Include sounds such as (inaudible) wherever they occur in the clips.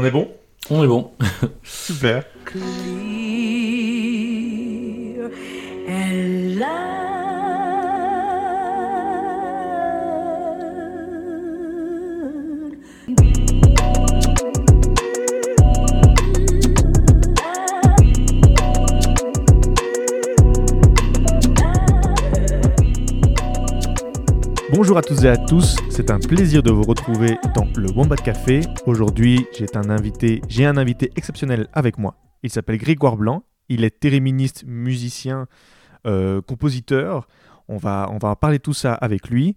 On est bon? On est bon. Super. Bonjour à toutes et à tous, c'est un plaisir de vous retrouver dans le Wombat Café. Aujourd'hui, j'ai un invité, j'ai un invité exceptionnel avec moi. Il s'appelle Grégoire Blanc, il est téréministe, musicien, euh, compositeur. On va, on va parler tout ça avec lui.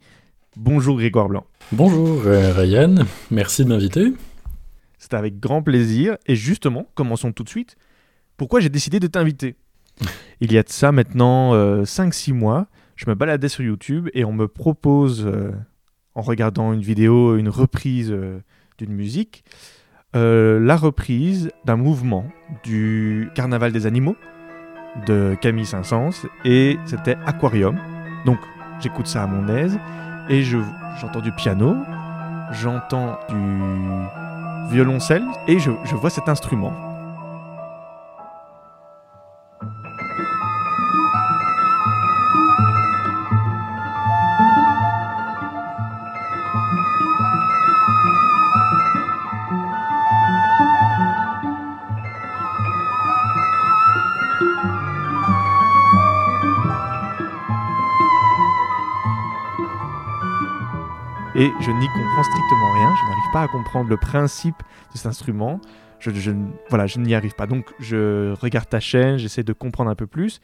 Bonjour Grégoire Blanc. Bonjour euh, Ryan, merci de m'inviter. C'est avec grand plaisir. Et justement, commençons tout de suite. Pourquoi j'ai décidé de t'inviter? Il y a de ça maintenant 5-6 euh, mois, je me baladais sur YouTube et on me propose, euh, en regardant une vidéo, une reprise euh, d'une musique, euh, la reprise d'un mouvement du Carnaval des animaux de Camille Saint-Saëns et c'était Aquarium. Donc j'écoute ça à mon aise et j'entends du piano, j'entends du violoncelle et je vois cet instrument. Et je n'y comprends strictement rien. Je n'arrive pas à comprendre le principe de cet instrument. Je, voilà, je n'y arrive pas. Donc je regarde ta chaîne, j'essaie de comprendre un peu plus.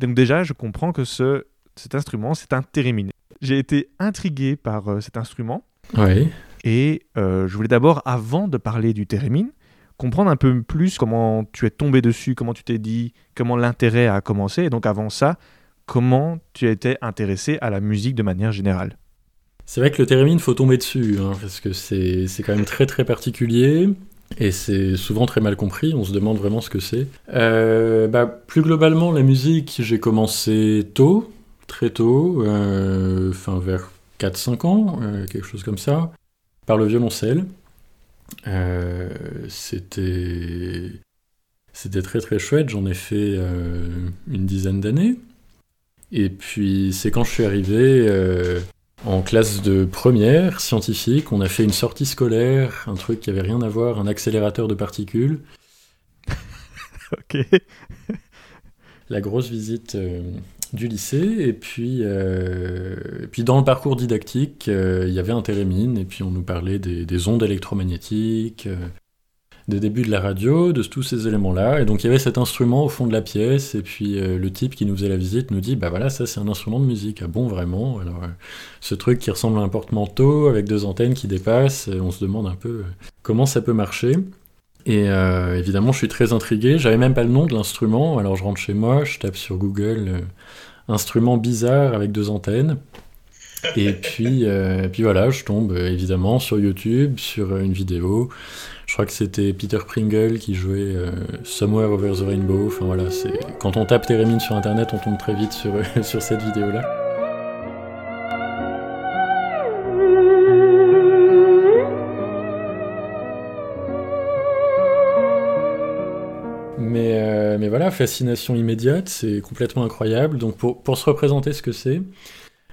Donc déjà, je comprends que ce, cet instrument, c'est un thérémine. J'ai été intrigué par euh, cet instrument. Oui. Et euh, je voulais d'abord, avant de parler du thérémine, comprendre un peu plus comment tu es tombé dessus, comment tu t'es dit, comment l'intérêt a commencé. Et donc avant ça, comment tu étais intéressé à la musique de manière générale? C'est vrai que le thérémine, faut tomber dessus, hein, parce que c'est quand même très très particulier. Et c'est souvent très mal compris, on se demande vraiment ce que c'est. Euh, bah, plus globalement, la musique, j'ai commencé tôt, très tôt, euh, enfin vers 4-5 ans, euh, quelque chose comme ça, par le violoncelle. C'était c'était très très chouette, j'en ai fait une dizaine d'années. Et puis c'est quand je suis arrivé en classe de première, scientifique, on a fait une sortie scolaire, un truc qui avait rien à voir, un accélérateur de particules. (laughs) ok. La grosse visite euh, du lycée, et puis, euh, puis dans le parcours didactique, euh, il y avait un télémine, et puis on nous parlait des ondes électromagnétiques, des débuts de la radio, de tous ces éléments-là. Et donc il y avait cet instrument au fond de la pièce, et puis euh, le type qui nous faisait la visite nous dit Bah voilà, ça c'est un instrument de musique. Ah bon, vraiment? Alors euh, ce truc qui ressemble à un porte-manteau avec deux antennes qui dépassent, on se demande un peu euh, comment ça peut marcher. Et évidemment, je suis très intrigué. J'avais même pas le nom de l'instrument, alors je rentre chez moi, je tape sur Google instrument bizarre avec deux antennes. Et puis, puis voilà, je tombe évidemment sur YouTube, sur une vidéo crois que c'était Peter Pringle qui jouait euh, Somewhere Over the Rainbow. Enfin voilà, c'est quand on tape Térémine sur internet, on tombe très vite sur, (laughs) sur cette vidéo-là. Mais, euh, mais voilà, fascination immédiate, c'est complètement incroyable. Donc pour, pour se représenter ce que c'est,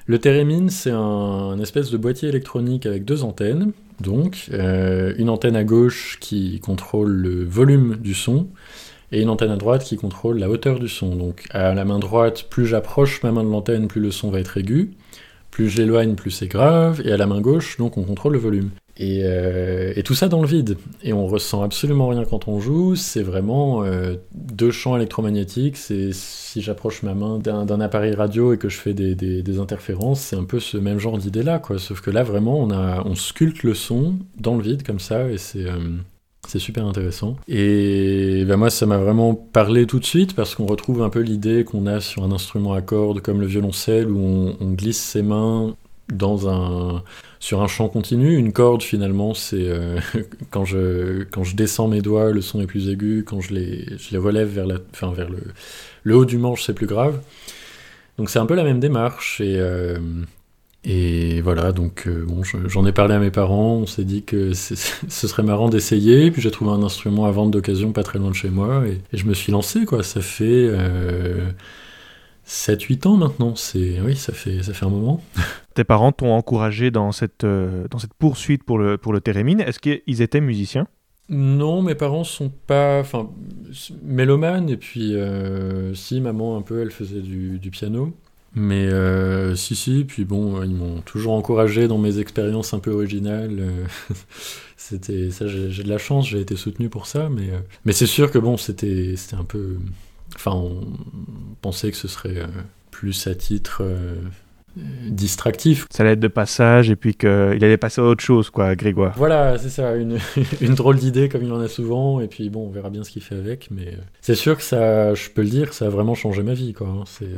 le Térémine, c'est un, espèce de boîtier électronique avec deux antennes. Donc, euh, une antenne à gauche qui contrôle le volume du son et une antenne à droite qui contrôle la hauteur du son. Donc, à la main droite, plus j'approche ma main de l'antenne, plus le son va être aigu. Plus je l'éloigne, plus c'est grave. Et à la main gauche, donc, on contrôle le volume. Euh, et, tout ça dans le vide. Et on ressent absolument rien quand on joue. C'est vraiment euh, deux champs électromagnétiques. Si j'approche ma main d'un appareil radio et que je fais des, interférences, c'est un peu ce même genre d'idée là. Sauf que là vraiment, on sculpte le son dans le vide comme ça, et c'est euh, super intéressant. Et ben moi, ça m'a vraiment parlé tout de suite parce qu'on retrouve un peu l'idée qu'on a sur un instrument à cordes comme le violoncelle où on glisse ses mains dans un sur un champ continu. Une corde, finalement, c'est euh, (laughs) quand, je, quand je descends mes doigts, le son est plus aigu. Quand je les, je les relève vers, la, enfin, vers le, le haut du manche, c'est plus grave. Donc c'est un peu la même démarche. Et, euh, Et voilà, donc bon, j'en ai parlé à mes parents, on s'est dit que (laughs) ce serait marrant d'essayer, puis j'ai trouvé un instrument à vendre d'occasion pas très loin de chez moi, et, je me suis lancé, quoi. Ça fait 7-8 ans maintenant, c'est oui, ça fait, ça fait un moment. (laughs) Tes parents t'ont encouragé dans cette, euh, dans cette poursuite pour le, pour le Térémine. Est-ce qu'ils étaient musiciens? Non, mes parents sont pas. Enfin, mélomanes, et puis euh, si, maman un peu, elle faisait du, du piano. Mais euh, si, si, puis bon, ils m'ont toujours encouragé dans mes expériences un peu originales. (laughs) c'était ça, j'ai de la chance, j'ai été soutenu pour ça, mais, mais c'est sûr que bon, c'était un peu Enfin, on pensait que ce serait euh, plus à titre euh, distractif. Ça allait être de passage et puis qu'il allait passer à autre chose, quoi, Grégoire. Voilà, c'est ça, une, (laughs) une drôle d'idée comme il en a souvent, et puis bon, on verra bien ce qu'il fait avec, mais euh, c'est sûr que ça, je peux le dire, ça a vraiment changé ma vie, quoi. Hein. C'est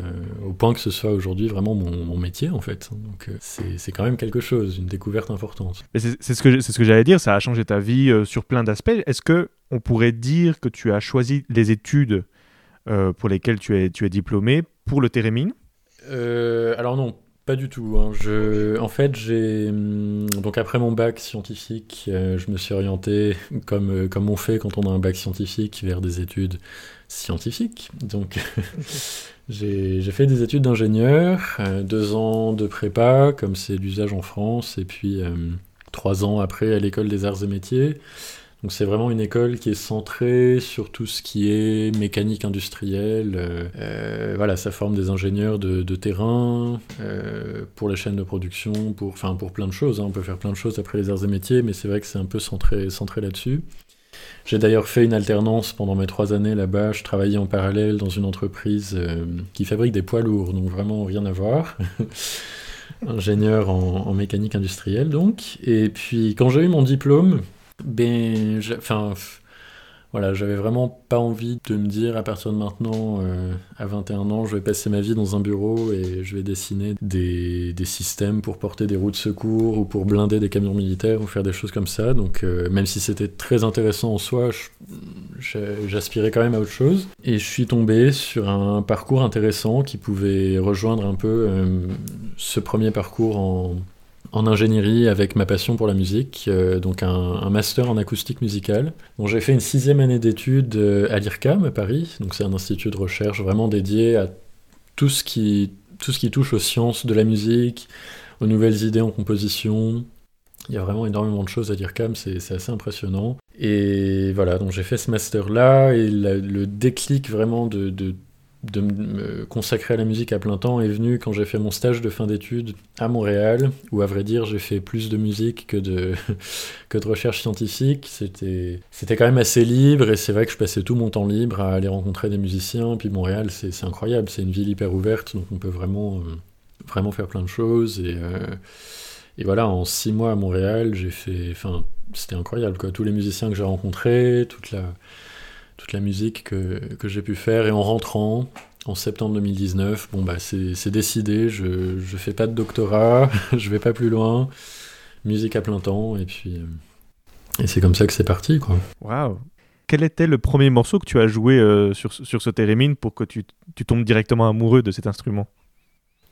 au point que ce soit aujourd'hui vraiment mon, métier, en fait. Donc c'est quand même quelque chose, une découverte importante. C'est ce que, ce que j'allais dire, ça a changé ta vie sur plein d'aspects. Est-ce que on pourrait dire que tu as choisi les études pour lesquels tu es, tu es diplômé pour le Térémine euh, Alors non, pas du tout. Hein. En fait, j'ai hum, donc après mon bac scientifique, euh, je me suis orienté comme comme on fait quand on a un bac scientifique vers des études scientifiques. Donc (laughs) j'ai fait des études d'ingénieur, deux ans de prépa comme c'est l'usage en France, et puis trois ans après à l'école des arts et métiers. Donc c'est vraiment une école qui est centrée sur tout ce qui est mécanique industrielle. Euh, euh, voilà, ça forme des ingénieurs de, terrain euh, pour les chaînes de production, pour, enfin pour plein de choses. Hein. On peut faire plein de choses après les arts et métiers, mais c'est vrai que c'est un peu centré, centré là-dessus. J'ai d'ailleurs fait une alternance pendant mes trois années là-bas. Je travaillais en parallèle dans une entreprise qui fabrique des poids lourds, donc vraiment rien à voir. (laughs) Ingénieur en, en mécanique industrielle donc. Et puis quand j'ai eu mon diplôme, ben, enfin, voilà, j'avais vraiment pas envie de me dire à partir de maintenant, euh, à 21 ans, je vais passer ma vie dans un bureau et je vais dessiner des, des, systèmes pour porter des roues de secours ou pour blinder des camions militaires ou faire des choses comme ça. Donc, euh, même si c'était très intéressant en soi, j'aspirais quand même à autre chose. Et je suis tombé sur un parcours intéressant qui pouvait rejoindre un peu euh, ce premier parcours en en ingénierie avec ma passion pour la musique, euh, donc un, master en acoustique musicale. Donc j'ai fait une sixième année d'études euh, à l'IRCAM à Paris, donc c'est un institut de recherche vraiment dédié à tout ce qui, tout ce qui touche aux sciences de la musique, aux nouvelles idées en composition. Il y a vraiment énormément de choses à l'IRCAM, c'est assez impressionnant. Et voilà, donc j'ai fait ce master-là, et le déclic vraiment de de me consacrer à la musique à plein temps est venu quand j'ai fait mon stage de fin d'études à Montréal, où à vrai dire j'ai fait plus de musique que de, (laughs) que de recherche scientifique. C'était, c'était quand même assez libre et c'est vrai que je passais tout mon temps libre à aller rencontrer des musiciens. Puis Montréal, c'est, incroyable, c'est une ville hyper ouverte, donc on peut vraiment, euh, vraiment faire plein de choses. Et, euh, et voilà, en six mois à Montréal, j'ai fait. Enfin, c'était incroyable, quoi. Tous les musiciens que j'ai rencontrés, toute la toute la musique que, que j'ai pu faire. Et en rentrant, en septembre 2019, bon bah c'est décidé, je ne fais pas de doctorat, (laughs) je vais pas plus loin, musique à plein temps, et puis... Euh, et c'est comme ça que c'est parti, quoi. Waouh Quel était le premier morceau que tu as joué euh, sur, sur ce térémine pour que tu, tu tombes directement amoureux de cet instrument?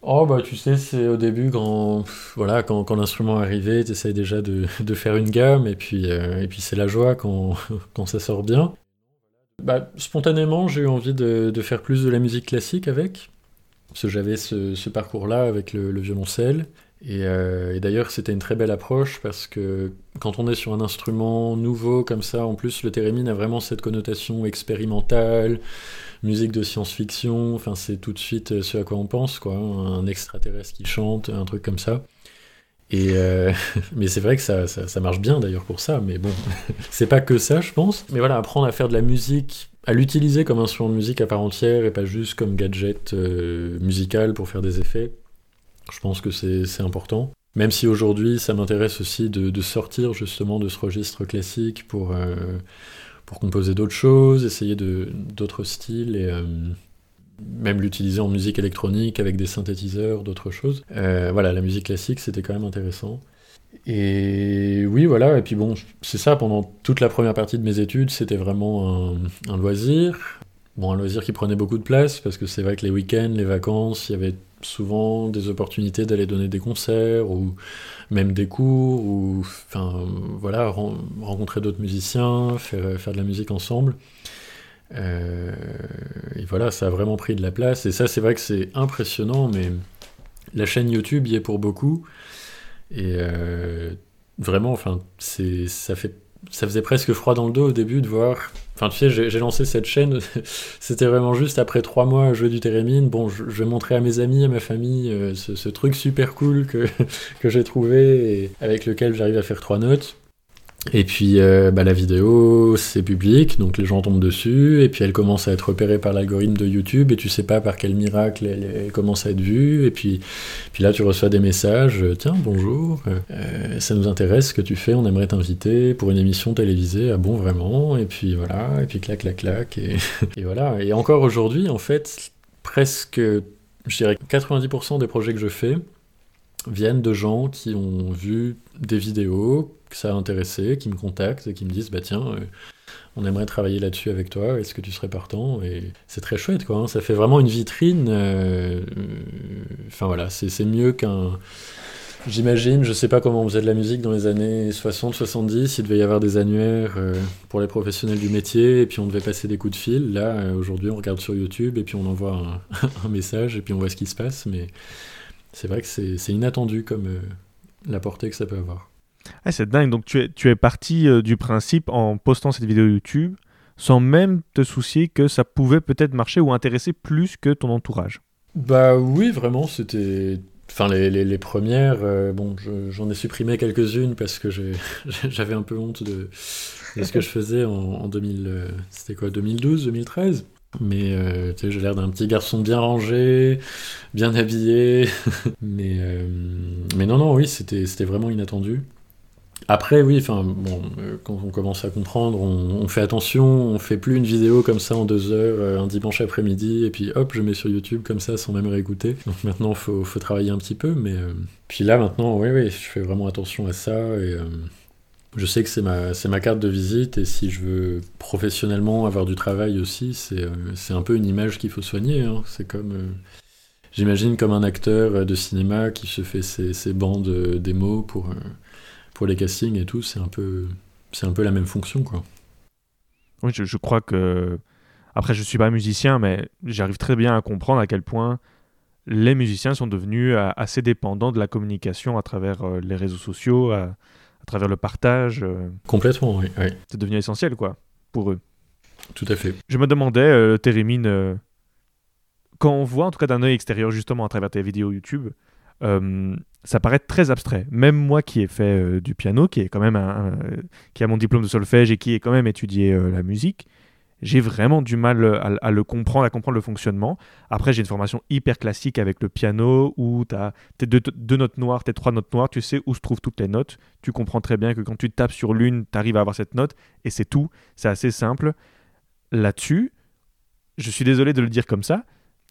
Oh bah tu sais, c'est au début quand voilà quand, quand l'instrument est arrivé, tu essayes déjà de, de, faire une gamme et puis, euh, et puis c'est la joie quand, (laughs) quand ça sort bien. Bah, spontanément, j'ai eu envie de, faire plus de la musique classique avec, parce que j'avais ce, parcours-là avec le, violoncelle. Euh, et, d'ailleurs, c'était une très belle approche parce que quand on est sur un instrument nouveau comme ça, en plus, le thérémine a vraiment cette connotation expérimentale, musique de science-fiction. Enfin, c'est tout de suite ce à quoi on pense, quoi. Un extraterrestre qui chante, un truc comme ça. Euh, (laughs) mais c'est vrai que ça, ça, marche bien d'ailleurs pour ça, mais bon, (laughs) c'est pas que ça, je pense. Mais voilà, apprendre à faire de la musique, à l'utiliser comme instrument de musique à part entière et pas juste comme gadget euh, musical pour faire des effets, je pense que c'est important. Même si aujourd'hui, ça m'intéresse aussi de, de, sortir justement de ce registre classique pour, euh, pour composer d'autres choses, essayer d'autres styles et même l'utiliser en musique électronique avec des synthétiseurs, d'autres choses. Euh, voilà, la musique classique, c'était quand même intéressant. Et oui, voilà, et puis bon, c'est ça, pendant toute la première partie de mes études, c'était vraiment un, loisir. Bon, un loisir qui prenait beaucoup de place, parce que c'est vrai que les week-ends, les vacances, il y avait souvent des opportunités d'aller donner des concerts ou même des cours ou enfin voilà rencontrer d'autres musiciens, faire, faire de la musique ensemble. Euh, et voilà, ça a vraiment pris de la place. Et ça, c'est vrai que c'est impressionnant, mais la chaîne YouTube y est pour beaucoup. Et euh, vraiment, enfin, c'est, ça fait, ça faisait presque froid dans le dos au début de voir. Enfin, tu sais, j'ai, lancé cette chaîne. (laughs) C'était vraiment juste après trois mois à jouer du Térémine. Bon, je, vais montrer à mes amis, à ma famille, euh, ce, ce, truc super cool que, (laughs) que j'ai trouvé et avec lequel j'arrive à faire trois notes. Et puis euh, bah, la vidéo, c'est public, donc les gens tombent dessus, et puis elle commence à être repérée par l'algorithme de YouTube, et tu sais pas par quel miracle elle, commence à être vue, et puis, puis là tu reçois des messages, euh, tiens, bonjour, euh, ça nous intéresse ce que tu fais, on aimerait t'inviter pour une émission télévisée, ah bon vraiment, et puis voilà, et puis clac, clac, clac, et, (laughs) et voilà. Et encore aujourd'hui, en fait, presque, je dirais 90% des projets que je fais viennent de gens qui ont vu des vidéos, que ça a intéressé, qui me contactent et qui me disent bah tiens, euh, on aimerait travailler là-dessus avec toi, est-ce que tu serais partant? Et c'est très chouette quoi, hein. ça fait vraiment une vitrine. Euh, enfin voilà, c'est mieux qu'un. J'imagine, je sais pas comment on faisait de la musique dans les années 60-70, il devait y avoir des annuaires euh, pour les professionnels du métier, et puis on devait passer des coups de fil. Là, aujourd'hui, on regarde sur YouTube, et puis on envoie un, (laughs) un, message, et puis on voit ce qui se passe, mais c'est vrai que c'est inattendu comme la portée que ça peut avoir. Ah, c'est dingue. Donc, tu es, tu es parti euh, du principe en postant cette vidéo YouTube sans même te soucier que ça pouvait peut-être marcher ou intéresser plus que ton entourage. Bah oui, vraiment, c'était. Enfin, les, les, premières, euh, bon, j'en ai supprimé quelques-unes parce que (laughs) j'avais un peu honte de, de, ce que je faisais en, en 2000. Euh, c'était quoi, 2012, 2013 mais tu sais, j'ai l'air d'un petit garçon bien rangé, bien habillé. (laughs) mais, mais non, non, oui, c'était vraiment inattendu. Après, oui, enfin, bon, euh, quand on commence à comprendre, on, fait attention, on fait plus une vidéo comme ça en deux heures, euh, un dimanche après-midi, et puis hop, je mets sur YouTube comme ça sans même réécouter. Donc maintenant, faut, faut, travailler un petit peu, mais euh, puis là, maintenant, oui, oui, je fais vraiment attention à ça, et je sais que c'est ma, carte de visite, et si je veux professionnellement avoir du travail aussi, c'est, c'est un peu une image qu'il faut soigner. Hein. C'est comme j'imagine comme un acteur de cinéma qui se fait ses, bandes démos pour, les castings et tout, c'est un peu, c'est un peu la même fonction, quoi. Oui, je, crois que. Après, je suis pas musicien, mais j'arrive très bien à comprendre à quel point les musiciens sont devenus euh, assez dépendants de la communication à travers euh, les réseaux sociaux, travers le partage. Euh. Complètement, oui. C'est devenu essentiel, quoi, pour eux. Tout à fait. Je me demandais, euh, Térémine, quand on voit, en tout cas d'un œil extérieur, justement, à travers tes vidéos YouTube, ça paraît très abstrait. Même moi qui ai fait euh, du piano, qui est quand même un, qui a mon diplôme de solfège et qui ai quand même étudié euh, la musique, j'ai vraiment du mal euh, à, le comprendre, à comprendre le fonctionnement. Après, j'ai une formation hyper classique avec le piano où tu as tes deux, notes noires, tes trois notes noires, tu sais où se trouvent toutes les notes. Tu comprends très bien que quand tu tapes sur l'une, tu arrives à avoir cette note et c'est tout. C'est assez simple. Là-dessus, je suis désolé de le dire comme ça,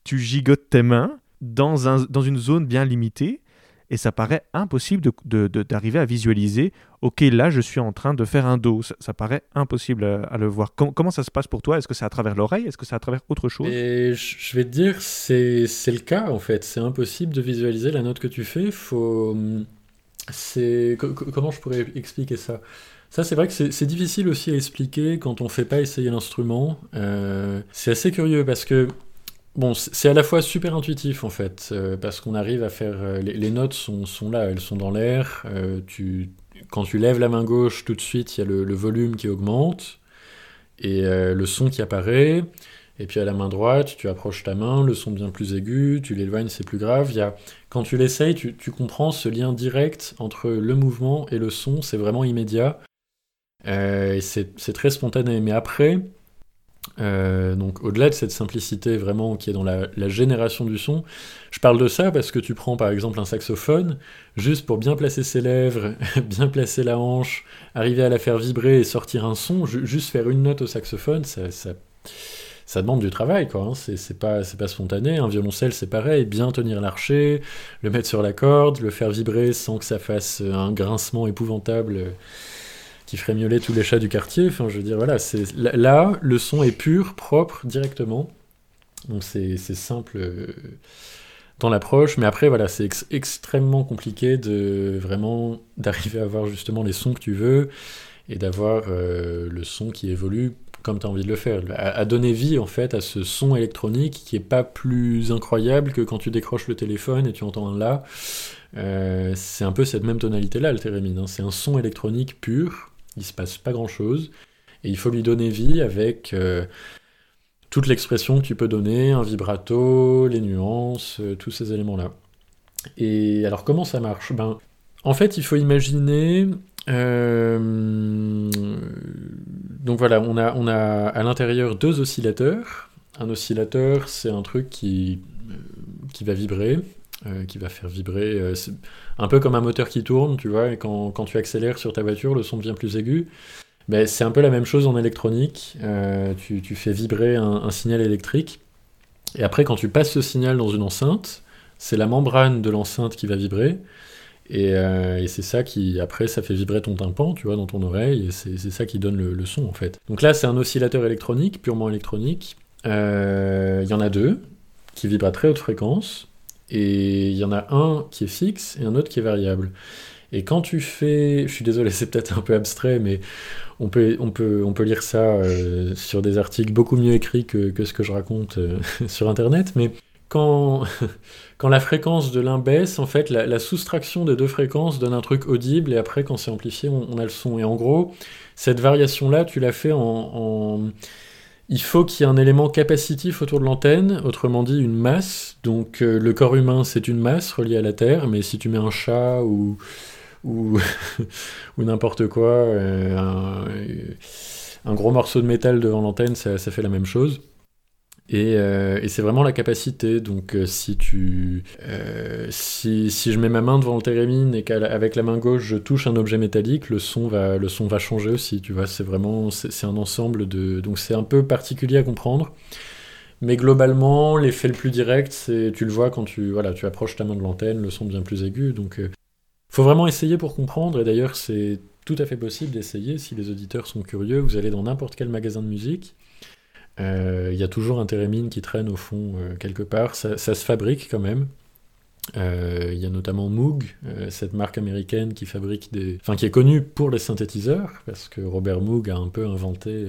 tu gigotes tes mains dans, un, dans une zone bien limitée et ça paraît impossible d'arriver à visualiser, ok, là je suis en train de faire un Do, ça, paraît impossible à, le voir. comment ça se passe pour toi? Est-ce que c'est à travers l'oreille? Est-ce que c'est à travers autre chose? Et Je vais te dire, c'est le cas en fait, c'est impossible de visualiser la note que tu fais, faut... Comment je pourrais expliquer ça? Ça, c'est vrai que c'est difficile aussi à expliquer quand on ne fait pas essayer l'instrument. Euh, c'est assez curieux parce que Bon, c'est à la fois super intuitif en fait, euh, parce qu'on arrive à faire. Euh, les, notes sont, sont, là, elles sont dans l'air. Euh, quand tu lèves la main gauche, tout de suite, il y a le, volume qui augmente et le son qui apparaît. Et puis à la main droite, tu approches ta main, le son devient plus aigu, tu l'éloignes, c'est plus grave. Y a, quand tu l'essayes, tu, tu, comprends ce lien direct entre le mouvement et le son, c'est vraiment immédiat. et c'est très spontané. Mais après, euh, donc au-delà de cette simplicité vraiment qui est dans la, génération du son, je parle de ça parce que tu prends par exemple un saxophone, juste pour bien placer ses lèvres, (laughs) bien placer la hanche, arriver à la faire vibrer et sortir un son, juste faire une note au saxophone, ça, ça, demande du travail, quoi. Hein. C'est pas, pas spontané. Un violoncelle, c'est pareil, bien tenir l'archet, le mettre sur la corde, le faire vibrer sans que ça fasse un grincement épouvantable qui ferait miauler tous les chats du quartier. Enfin, je veux dire, voilà, là, le son est pur, propre, directement. Donc c'est simple. Euh, dans l'approche, mais après voilà, c'est extrêmement compliqué de vraiment d'arriver à avoir justement les sons que tu veux et d'avoir euh, le son qui évolue comme tu as envie de le faire, à, donner vie en fait à ce son électronique qui est pas plus incroyable que quand tu décroches le téléphone et tu entends un là. Euh, c'est un peu cette même tonalité là, le thérémine. Hein. C'est un son électronique pur, il se passe pas grand chose et il faut lui donner vie avec euh, toute l'expression que tu peux donner, un vibrato, les nuances, euh, tous ces éléments-là. Et alors comment ça marche? Ben, En fait, il faut imaginer... Euh, donc voilà, on a, on a à l'intérieur deux oscillateurs. Un oscillateur, c'est un truc qui, qui va vibrer, qui va faire vibrer, un peu comme un moteur qui tourne, tu vois, et quand, quand, tu accélères sur ta voiture, le son devient plus aigu. Ben, c'est un peu la même chose en électronique. Euh, tu, fais vibrer un, signal électrique. Et après, quand tu passes ce signal dans une enceinte, c'est la membrane de l'enceinte qui va vibrer. Euh, et, c'est ça qui, après, ça fait vibrer ton tympan, tu vois, dans ton oreille. Et c'est ça qui donne le, son, en fait. Donc là, c'est un oscillateur électronique, purement électronique. Euh, il y en a deux qui vibrent à très haute fréquence. Et il y en a un qui est fixe et un autre qui est variable. Et quand tu fais, je suis désolé, (laughs) c'est peut-être un peu abstrait, mais on peut, on peut, on peut lire ça euh, sur des articles beaucoup mieux écrits que, que ce que je raconte euh, (laughs) sur Internet. Mais quand, (laughs) quand la fréquence de l'un baisse, en fait, la, soustraction des deux fréquences donne un truc audible, et après, quand c'est amplifié, on, a le son. Et en gros, cette variation-là, tu l'as fait en, il faut qu'il y ait un élément capacitif autour de l'antenne, autrement dit une masse. Donc euh, le corps humain, c'est une masse reliée à la Terre, mais si tu mets un chat ou, ou, (laughs) ou n'importe quoi, euh, un, gros morceau de métal devant l'antenne, ça, fait la même chose. Et, euh, c'est vraiment la capacité. Donc, euh, si tu, si, si, je mets ma main devant le thérémine et qu'avec la main gauche je touche un objet métallique, le son va, le son va changer aussi. Tu vois, c'est vraiment, c'est un ensemble de. Donc, c'est un peu particulier à comprendre. Mais globalement, l'effet le plus direct, c'est tu le vois quand tu, voilà, tu approches ta main de l'antenne, le son devient plus aigu. Donc, faut vraiment essayer pour comprendre, et d'ailleurs c'est tout à fait possible d'essayer, si les auditeurs sont curieux, vous allez dans n'importe quel magasin de musique, euh, il y a toujours un thérémine qui traîne au fond euh, quelque part, ça, se fabrique quand même. Euh, il y a notamment Moog, cette marque américaine qui fabrique des... Enfin qui est connue pour les synthétiseurs, parce que Robert Moog a un peu inventé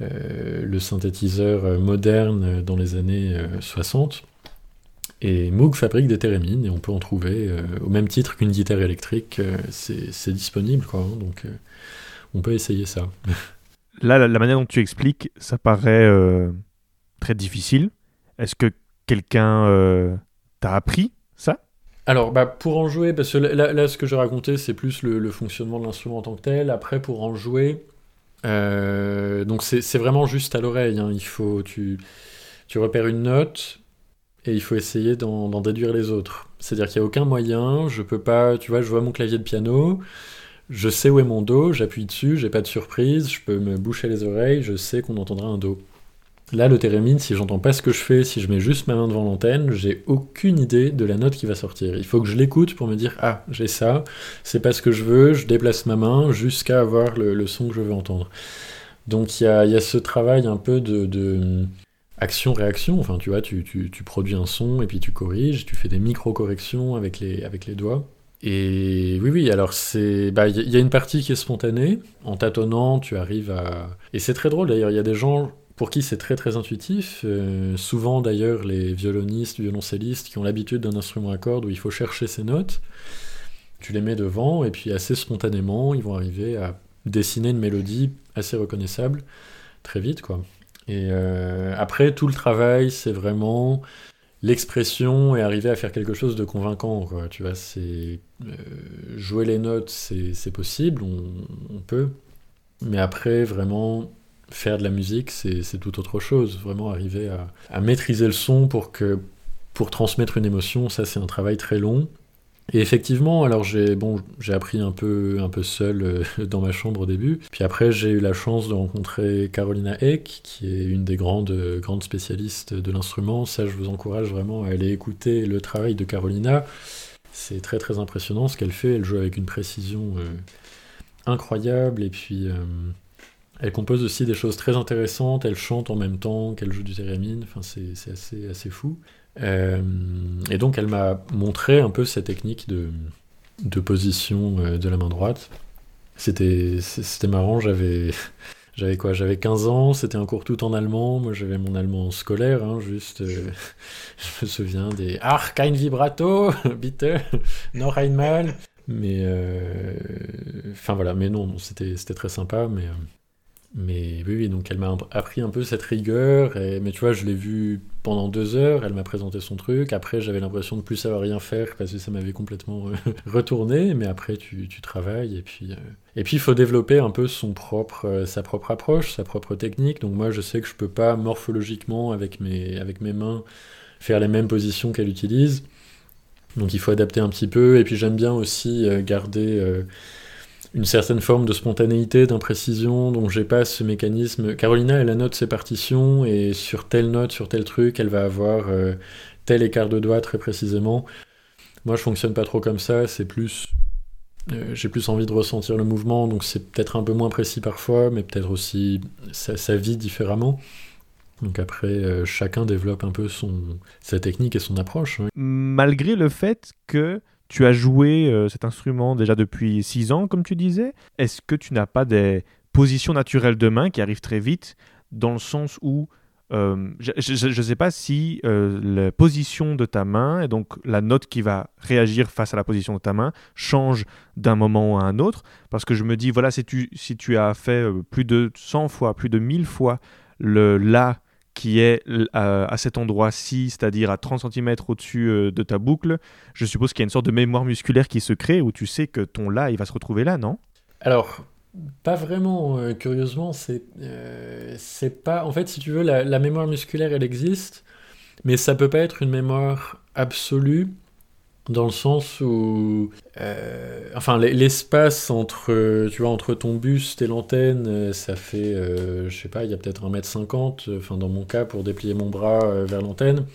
le synthétiseur moderne dans les années 60. Et Moog fabrique des thérémines et on peut en trouver euh, au même titre qu'une guitare électrique. Euh, c'est disponible, quoi. Hein, donc euh, on peut essayer ça. (laughs) Là, la, manière dont tu expliques, ça paraît très difficile. Est-ce que quelqu'un t'a appris ça? Alors, bah, pour en jouer, parce que là, ce que j'ai raconté, c'est plus le, fonctionnement de l'instrument en tant que tel. Après, pour en jouer, donc c'est vraiment juste à l'oreille. Hein. Il faut, tu, tu repères une note, et il faut essayer d'en déduire les autres. C'est-à-dire qu'il n'y a aucun moyen, je peux pas, tu vois, je vois mon clavier de piano, je sais où est mon do, j'appuie dessus, j'ai pas de surprise, je peux me boucher les oreilles, je sais qu'on entendra un do. Là, le thérémine, si j'entends pas ce que je fais, si je mets juste ma main devant l'antenne, j'ai aucune idée de la note qui va sortir. Il faut que je l'écoute pour me dire ah j'ai ça, c'est pas ce que je veux, je déplace ma main jusqu'à avoir le, son que je veux entendre. Donc il y a, ce travail un peu de action-réaction. Enfin, tu vois, tu, produis un son et puis tu corriges, tu fais des micro-corrections avec les doigts. Et oui, oui, alors c'est. Bah, il y, a une partie qui est spontanée. En tâtonnant, tu arrives à. Et c'est très drôle d'ailleurs, il y a des gens pour qui c'est très très intuitif. Euh, souvent d'ailleurs, les violonistes, violoncellistes qui ont l'habitude d'un instrument à cordes où il faut chercher ses notes, tu les mets devant et puis assez spontanément, ils vont arriver à dessiner une mélodie assez reconnaissable très vite, quoi. Et euh, après, tout le travail, c'est vraiment l'expression et arriver à faire quelque chose de convaincant. Tu vois, c'est euh, jouer les notes, c'est possible, on, peut. Mais après, vraiment faire de la musique, c'est tout autre chose. Vraiment arriver à, à, maîtriser le son pour que pour transmettre une émotion, ça c'est un travail très long. Et effectivement, alors j'ai bon, j'ai appris un peu, un peu seul euh, (laughs) dans ma chambre au début. Puis après, j'ai eu la chance de rencontrer Carolina Eck, qui est une des grandes, grandes spécialistes de l'instrument. Ça, je vous encourage vraiment à aller écouter le travail de Carolina. C'est très très impressionnant ce qu'elle fait. Elle joue avec une précision euh, incroyable et puis euh, Elle compose aussi des choses très intéressantes, elle chante en même temps qu'elle joue du theremin, enfin c'est assez, assez fou. Euh, et donc elle m'a montré un peu cette technique de, de position euh, de la main droite. C'était marrant, j'avais (laughs) j'avais quoi? J'avais 15 ans, c'était un cours tout en allemand. Moi, j'avais mon allemand scolaire, hein, juste. Euh, (laughs) je me souviens des Ach, kein Vibrato, (laughs) bitte, noch einmal. Mais. Enfin voilà, mais non, c'était très sympa, mais. Mais oui, oui, donc elle m'a appris un peu cette rigueur, mais tu vois, je l'ai vue pendant deux heures, elle m'a présenté son truc, après j'avais l'impression de plus savoir rien faire parce que ça m'avait complètement euh, (laughs) retourné, mais après tu, travailles, et puis euh, et puis il faut développer un peu son propre, euh, sa propre approche, sa propre technique, donc moi je sais que je peux pas morphologiquement avec mes, avec mes mains faire les mêmes positions qu'elle utilise, donc il faut adapter un petit peu, et puis j'aime bien aussi garder une certaine forme de spontanéité, d'imprécision, donc j'ai pas ce mécanisme. Carolina, elle note ses partitions, et sur telle note, sur tel truc, elle va avoir euh, tel écart de doigt très précisément. Moi, je fonctionne pas trop comme ça, c'est plus. Euh, j'ai plus envie de ressentir le mouvement, donc c'est peut-être un peu moins précis parfois, mais peut-être aussi ça, vit différemment. Donc après, euh, chacun développe un peu son, sa technique et son approche. Malgré le fait que tu as joué euh, cet instrument déjà depuis 6 ans, comme tu disais. Est-ce que tu n'as pas des positions naturelles de main qui arrivent très vite, dans le sens où euh, je ne sais pas si euh, la position de ta main et donc la note qui va réagir face à la position de ta main change d'un moment à un autre? Parce que je me dis, voilà, si tu, si tu as fait plus de 100 fois, plus de 1000 fois le La qui est à, cet endroit-ci, c'est-à-dire à 30 cm au-dessus euh, de ta boucle, je suppose qu'il y a une sorte de mémoire musculaire qui se crée où tu sais que ton là, il va se retrouver là, non? Alors, pas vraiment, euh, curieusement, c'est euh, c'est pas... En fait, si tu veux, la, la, mémoire musculaire, elle existe, mais ça peut pas être une mémoire absolue dans le sens où euh, enfin l'espace entre tu vois entre ton buste et l'antenne euh, ça fait euh, je sais pas il y a peut-être un mètre cinquante enfin dans mon cas pour déplier mon bras vers l'antenne.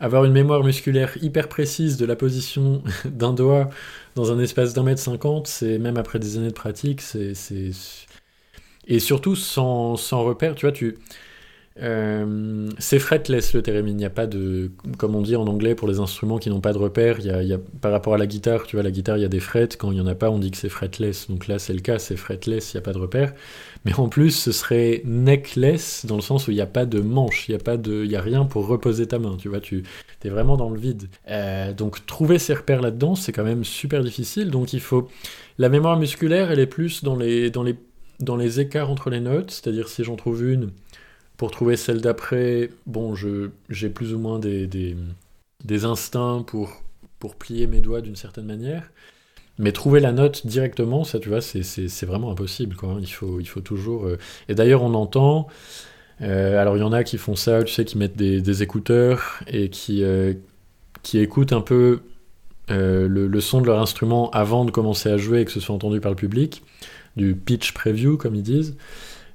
Avoir une mémoire musculaire hyper précise de la position (laughs) d'un doigt dans un espace d'un mètre cinquante c'est même après des années de pratique c'est et surtout sans, sans repère tu vois tu euh, c'est fretless le theremin, il n'y a pas de, comme on dit en anglais pour les instruments qui n'ont pas de repère, il y, a, par rapport à la guitare, tu vois, la guitare il y a des frettes, quand il n'y en a pas on dit que c'est fretless, donc là c'est le cas, c'est fretless, il n'y a pas de repère, mais en plus ce serait neckless dans le sens où il n'y a pas de manche, il n'y a, pas de, y a rien pour reposer ta main, tu vois, tu es vraiment dans le vide. Euh, donc trouver ces repères là-dedans c'est quand même super difficile, donc il faut... La mémoire musculaire elle est plus dans les, dans les, dans les écarts entre les notes, c'est-à-dire si j'en trouve une pour trouver celle d'après, bon, j'ai plus ou moins des, des, instincts pour, pour plier mes doigts d'une certaine manière. Mais trouver la note directement, ça, tu vois, c'est vraiment impossible. Quoi. Hein. Il, faut, il faut toujours. Euh, et d'ailleurs, on entend. Euh, alors, il y en a qui font ça, tu sais, qui mettent des, écouteurs et qui, euh, qui écoutent un peu le, le, son de leur instrument avant de commencer à jouer et que ce soit entendu par le public, du pitch preview, comme ils disent.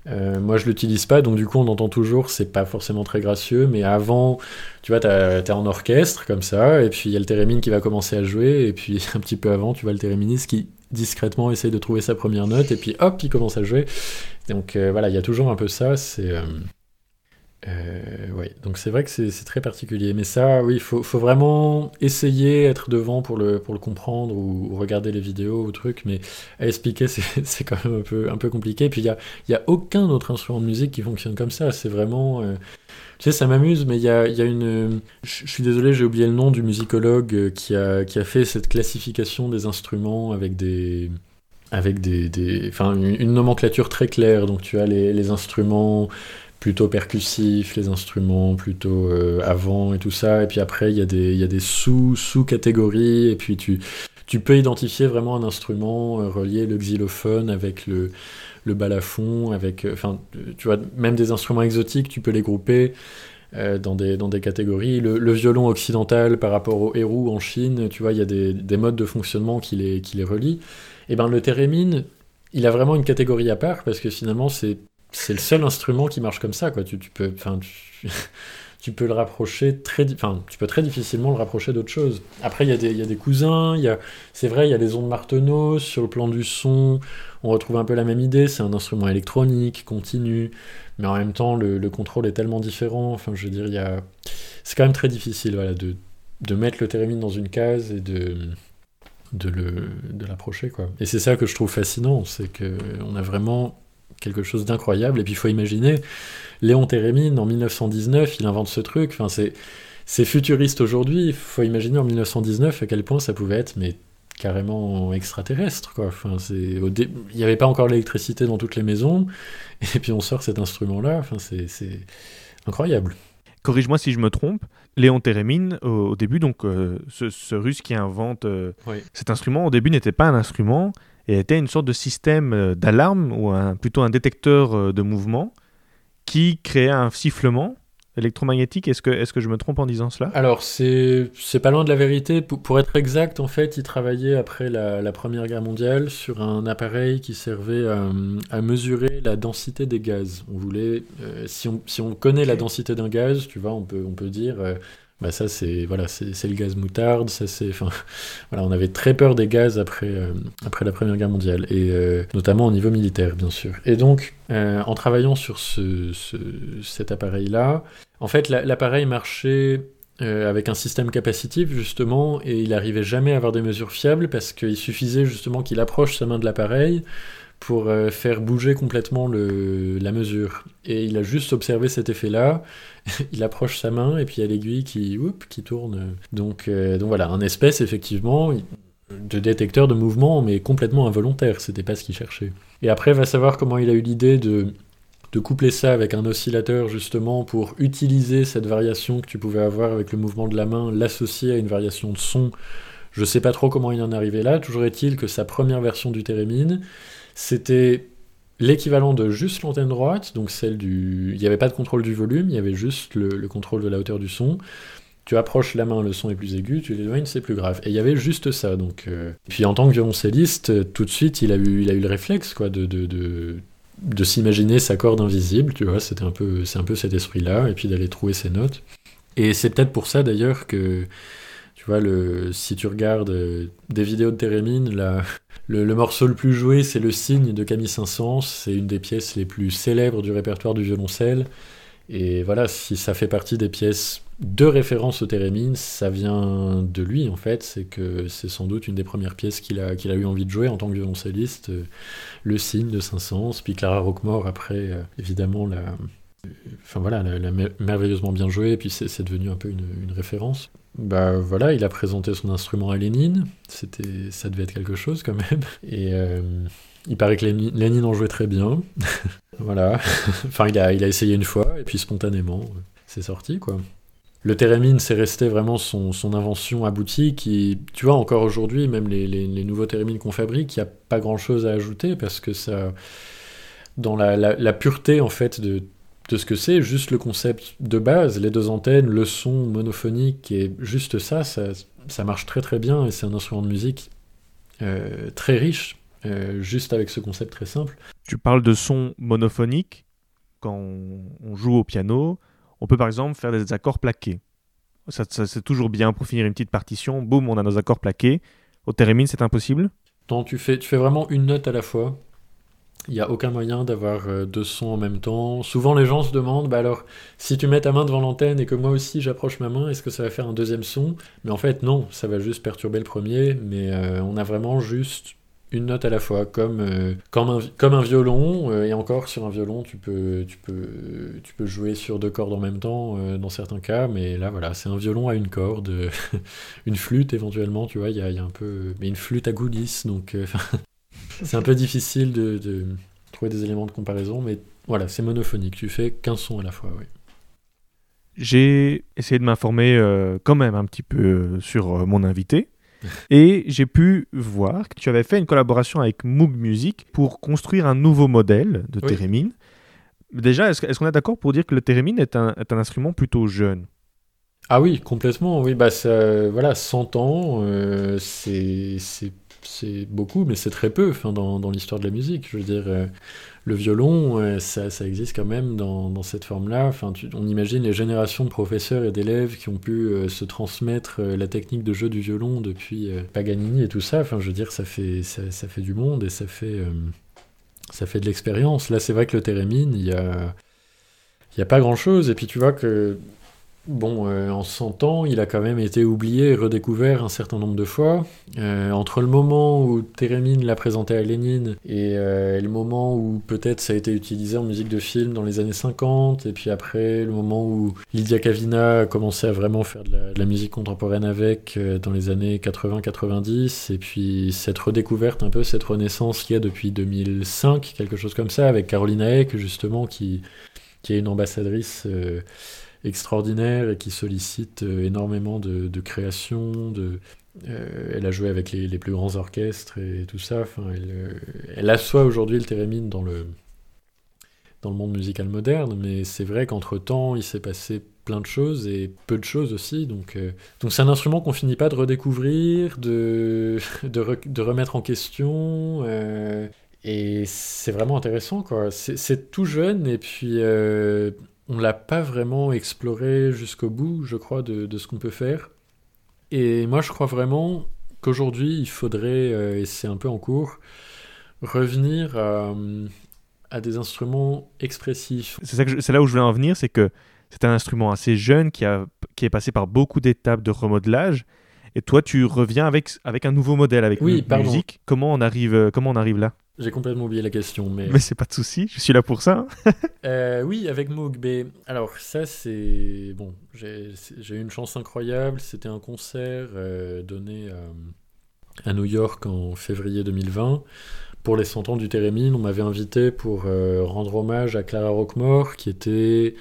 Euh, moi, je l'utilise pas, donc du coup, on entend toujours, c'est pas forcément très gracieux, mais avant, tu vois, t'es en orchestre, comme ça, et puis il y a le thérémine qui va commencer à jouer, et puis (laughs) un petit peu avant, tu vois le théréministe qui discrètement essaye de trouver sa première note, et puis hop, il commence à jouer. Donc euh, voilà, il y a toujours un peu ça, c'est... Euh, euh, oui, donc c'est vrai que c'est très particulier. Mais ça, oui, il faut, vraiment essayer, être devant pour le, comprendre ou, regarder les vidéos ou trucs. Mais à expliquer, c'est (laughs) quand même un peu, compliqué. Puis il n'y a, y a aucun autre instrument de musique qui fonctionne comme ça. C'est vraiment. Euh, tu sais, ça m'amuse, mais il y a, une. Je suis désolé, j'ai oublié le nom du musicologue euh, qui a, fait cette classification des instruments avec des une, nomenclature très claire. Donc tu as les instruments plutôt percussif, les instruments plutôt euh, avant et tout ça. Et puis après, il y a des, y a des sous, sous-catégories. Et puis tu, tu peux identifier vraiment un instrument, euh, relier le xylophone avec le, le balafon, avec, euh, enfin, tu vois, même des instruments exotiques, tu peux les grouper. dans, des, dans des catégories. Le, violon occidental par rapport au héros en Chine, tu vois, il y a des, des, modes de fonctionnement qui les, qui les relient. Et ben le thérémine, il a vraiment une catégorie à part parce que finalement c'est c'est le seul instrument qui marche comme ça, quoi. Tu, tu peux, enfin, tu (laughs) peux le rapprocher très, enfin, tu peux très difficilement le rapprocher d'autre chose. Après, il y, a des, y a des cousins, il c'est vrai, il y a les ondes Marteneau, sur le plan du son, on retrouve un peu la même idée, c'est un instrument électronique, continu, mais en même temps, le, le, contrôle est tellement différent, enfin, je veux dire, il y a, c'est quand même très difficile, voilà, de, de mettre le thérémine dans une case et de, de, le, de l'approcher, quoi. Et c'est ça que je trouve fascinant, c'est qu'on a vraiment quelque chose d'incroyable, et puis il faut imaginer, Léon Thérémine, en 1919, il invente ce truc. Enfin, c'est, c'est futuriste aujourd'hui. Il faut imaginer en 1919 à quel point ça pouvait être, mais carrément extraterrestre. Quoi. Enfin, c'est, Il n'y avait pas encore l'électricité dans toutes les maisons. Et puis on sort cet instrument-là. Enfin, c'est, c'est incroyable. Corrige-moi si je me trompe. Léon Thérémine, au, début, donc euh, ce, russe qui invente euh, cet instrument, au début n'était pas un instrument et était une sorte de système euh, d'alarme ou un, plutôt un détecteur de mouvement qui créait un sifflement électromagnétique. Est-ce que, est que je me trompe en disant cela? Alors, c'est pas loin de la vérité. Pour, être exact, en fait, il travaillait après la, Première Guerre mondiale sur un appareil qui servait à, mesurer la densité des gaz. On voulait, euh, si, on, si, on, connaît la densité d'un gaz, tu vois, on peut, on peut dire, euh, bah ça c'est voilà c'est le gaz moutarde ça c'est enfin (laughs) voilà on avait très peur des gaz après euh, après la première guerre mondiale et euh, notamment au niveau militaire bien sûr. Et donc euh, en travaillant sur ce, cet appareil là en fait l'appareil marchait avec un système capacitif justement et il arrivait jamais à avoir des mesures fiables parce qu'il suffisait justement qu'il approche sa main de l'appareil pour faire bouger complètement le, la mesure. Et il a juste observé cet effet-là, (laughs) il approche sa main et puis il y a l'aiguille qui, qui tourne. Donc, euh, donc voilà, un espèce effectivement de détecteur de mouvement, mais complètement involontaire, c'était pas ce qu'il cherchait. Et après, va savoir comment il a eu l'idée de, de coupler ça avec un oscillateur justement pour utiliser cette variation que tu pouvais avoir avec le mouvement de la main, l'associer à une variation de son. Je sais pas trop comment il en est arrivé là, toujours est-il que sa première version du thérémine, c'était l'équivalent de juste l'antenne droite, donc celle du... Il n'y avait pas de contrôle du volume, il y avait juste le, contrôle de la hauteur du son. Tu approches la main, le son est plus aigu, tu l'éloignes, c'est plus grave. Et il y avait juste ça. Donc, euh. Puis en tant que violoncelliste, tout de suite, il a eu, il a eu le réflexe quoi, de, de, de, de s'imaginer sa corde invisible, tu vois, c'était un peu, c'est un peu cet esprit-là, et puis d'aller trouver ses notes. Et c'est peut-être pour ça d'ailleurs que tu vois, le, si tu regardes euh, des vidéos de Térémine, le, morceau le plus joué, c'est Le Cygne de Camille Saint-Saëns. C'est une des pièces les plus célèbres du répertoire du violoncelle. Et voilà, si ça fait partie des pièces de référence au Térémine, ça vient de lui en fait. C'est que c'est sans doute une des premières pièces qu'il a, eu envie de jouer en tant que violoncelliste. Euh, le Cygne de Saint-Saëns, puis Clara Roquemort après, euh, évidemment, la, enfin voilà, la, merveilleusement bien joué, et puis c'est devenu un peu une, référence. Bah voilà, il a présenté son instrument à Lénine, c'était, ça devait être quelque chose quand même, (laughs) et euh, il paraît que Lénine en jouait très bien, (laughs) voilà, (laughs) enfin il a, il a essayé une fois, et puis spontanément, c'est sorti quoi. Le thérémine, c'est resté vraiment son, son, invention aboutie qui, tu vois, encore aujourd'hui, même les, les, nouveaux thérémines qu'on fabrique, il n'y a pas grand chose à ajouter parce que ça, dans la, la, la pureté en fait de de ce que c'est, juste le concept de base, les deux antennes, le son monophonique, et juste ça, ça, marche très très bien, et c'est un instrument de musique euh, très riche, euh, juste avec ce concept très simple. Tu parles de son monophonique, quand on, joue au piano, on peut par exemple faire des accords plaqués. Ça, c'est toujours bien pour finir une petite partition, boum, on a nos accords plaqués. Au thérémine, c'est impossible Non, tu fais, tu fais vraiment une note à la fois. Il n'y a aucun moyen d'avoir euh, deux sons en même temps. Souvent, les gens se demandent, bah alors, si tu mets ta main devant l'antenne et que moi aussi j'approche ma main, est-ce que ça va faire un deuxième son? Mais en fait, non, ça va juste perturber le premier, mais euh, on a vraiment juste une note à la fois, comme, euh, comme, un, comme un violon, et encore sur un violon, tu peux, tu, peux, tu peux jouer sur deux cordes en même temps dans certains cas, mais là voilà, c'est un violon à une corde, (laughs) une flûte éventuellement, tu vois, il y a, y a, un peu. Mais une flûte à goodies, donc (laughs) c'est un peu difficile de, trouver des éléments de comparaison, mais voilà, c'est monophonique. Tu fais qu'un son à la fois, oui. J'ai essayé de m'informer euh, quand même un petit peu euh, sur euh, mon invité. (laughs) Et j'ai pu voir que tu avais fait une collaboration avec Moog Music pour construire un nouveau modèle de thérémine. Déjà, est-ce, qu'on est d'accord pour dire que le thérémine est un, est un instrument plutôt jeune? Ah oui, complètement. Oui, bah ça, voilà, 100 ans, c'est c'est beaucoup, mais c'est très peu enfin, dans, dans l'histoire de la musique. Je veux dire, euh, le violon, ça, ça, existe quand même dans, dans cette forme-là. Enfin, on imagine les générations de professeurs et d'élèves qui ont pu se transmettre la technique de jeu du violon depuis Paganini et tout ça. Enfin, je veux dire, ça fait, ça, fait du monde et ça fait, ça fait de l'expérience. Là, c'est vrai que le thérémine, il y a, y a pas grand-chose. Et puis, tu vois que Bon, euh, en 100 ans, il a quand même été oublié et redécouvert un certain nombre de fois. Euh, entre le moment où Térémine l'a présenté à Lénine euh, et, le moment où peut-être ça a été utilisé en musique de film dans les années 50, et puis après le moment où Lydia Kavina a à vraiment faire de la, musique contemporaine avec dans les années 80-90, et puis cette redécouverte, un peu cette renaissance qu'il y a depuis 2005, quelque chose comme ça, avec Carolina Eck justement, qui, qui est une ambassadrice extraordinaire et qui sollicite euh, énormément de, de création. Euh, elle a joué avec les, plus grands orchestres et tout ça. Elle, euh, elle assoit aujourd'hui le thérémine dans le, dans le monde musical moderne, mais c'est vrai qu'entre-temps, il s'est passé plein de choses et peu de choses aussi. Donc, donc c'est un instrument qu'on finit pas de redécouvrir, de, (laughs) de, remettre en question. et c'est vraiment intéressant, quoi. C'est tout jeune et puis on l'a pas vraiment exploré jusqu'au bout, je crois, de, ce qu'on peut faire. Et moi, je crois vraiment qu'aujourd'hui, il faudrait, euh, et c'est un peu en cours, revenir à, des instruments expressifs. C'est là où je voulais en venir, c'est que c'est un instrument assez jeune qui, a, qui est passé par beaucoup d'étapes de remodelage. Et toi, tu reviens avec, avec un nouveau modèle, avec oui, musique. Comment on arrive, comment on arrive là? J'ai complètement oublié la question, mais... Mais c'est pas de souci, je suis là pour ça. (laughs) Euh, oui, avec Moog. Alors ça, c'est... Bon, j'ai eu une chance incroyable. C'était un concert euh, donné à, New York en février 2020 pour les 100 ans du Térémine. On m'avait invité pour euh, rendre hommage à Clara Rockmore, qui était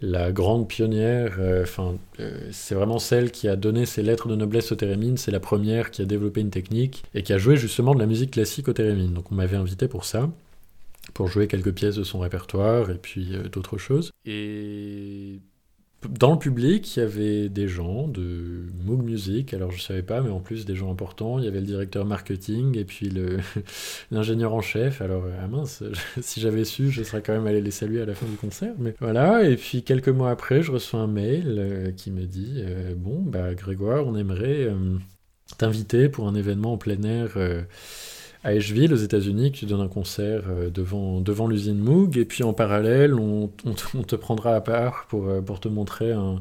la grande pionnière, euh, enfin, euh, c'est vraiment celle qui a donné ses lettres de noblesse au thérémine, c'est la première qui a développé une technique et qui a joué justement de la musique classique au thérémine. Donc on m'avait invité pour ça, pour jouer quelques pièces de son répertoire et puis euh, d'autres choses. Et dans le public, il y avait des gens de Moog Music, alors je ne savais pas, mais en plus des gens importants. Il y avait le directeur marketing et puis (laughs) l'ingénieur en chef. Alors, ah mince, (laughs) si j'avais su, je serais quand même allé les saluer à la fin du concert. Mais voilà, et puis quelques mois après, je reçois un mail euh, qui me dit euh, Bon, bah Grégoire, on aimerait euh, t'inviter pour un événement en plein air à Asheville, aux États-Unis, tu donnes un concert euh, devant, devant l'usine Moog, et puis en parallèle, on, te prendra à part pour, euh, pour te montrer un,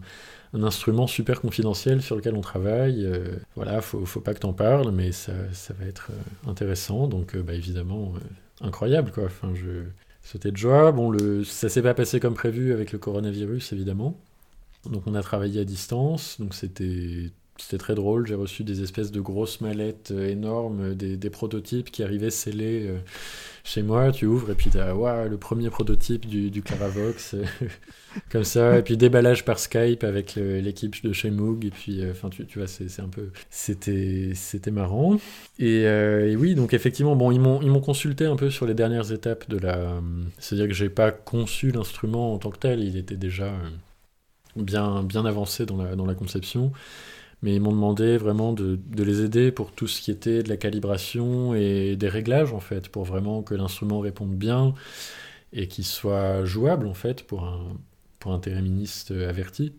instrument super confidentiel sur lequel on travaille. Euh, voilà, faut, faut pas que t'en parles, mais ça, ça, va être intéressant, donc bah, évidemment, incroyable, quoi. Enfin, je sautais de joie. Bon, le, ça s'est pas passé comme prévu avec le coronavirus, évidemment. Donc on a travaillé à distance, donc c'était c'était très drôle, j'ai reçu des espèces de grosses mallettes euh, énormes, des, prototypes qui arrivaient scellés euh, chez moi. Tu ouvres et puis tu as le premier prototype du, du Claravox, euh, (laughs) comme ça. Et puis déballage par Skype avec l'équipe de chez Moog. Et puis, enfin, tu, tu, vois, c'est un peu. C'était marrant. Et, et, oui, donc effectivement, bon, ils m'ont consulté un peu sur les dernières étapes de la. C'est-à-dire que j'ai pas conçu l'instrument en tant que tel, il était déjà bien, bien avancé dans la, dans la conception mais ils m'ont demandé vraiment de, de, les aider pour tout ce qui était de la calibration et des réglages en fait, pour vraiment que l'instrument réponde bien et qu'il soit jouable en fait pour un, pour un théréministe averti.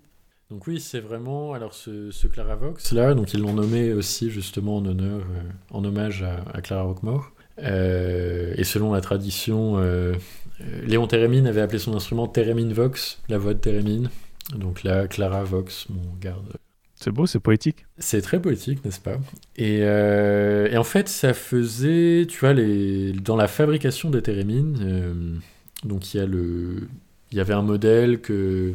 Donc oui, c'est vraiment alors ce, ce Claravox là, donc ils l'ont nommé aussi justement en honneur, euh, en hommage à, Clara Rockmore. Euh, et selon la tradition, euh, Léon Thérémine avait appelé son instrument Thérémine Vox, la voix de Thérémine. Donc là, Clara Vox, mon garde c'est beau, c'est poétique. C'est très poétique, n'est-ce pas? Euh, et, en fait, ça faisait, tu vois, les... dans la fabrication des thérémines, euh, donc il y, y avait un modèle que...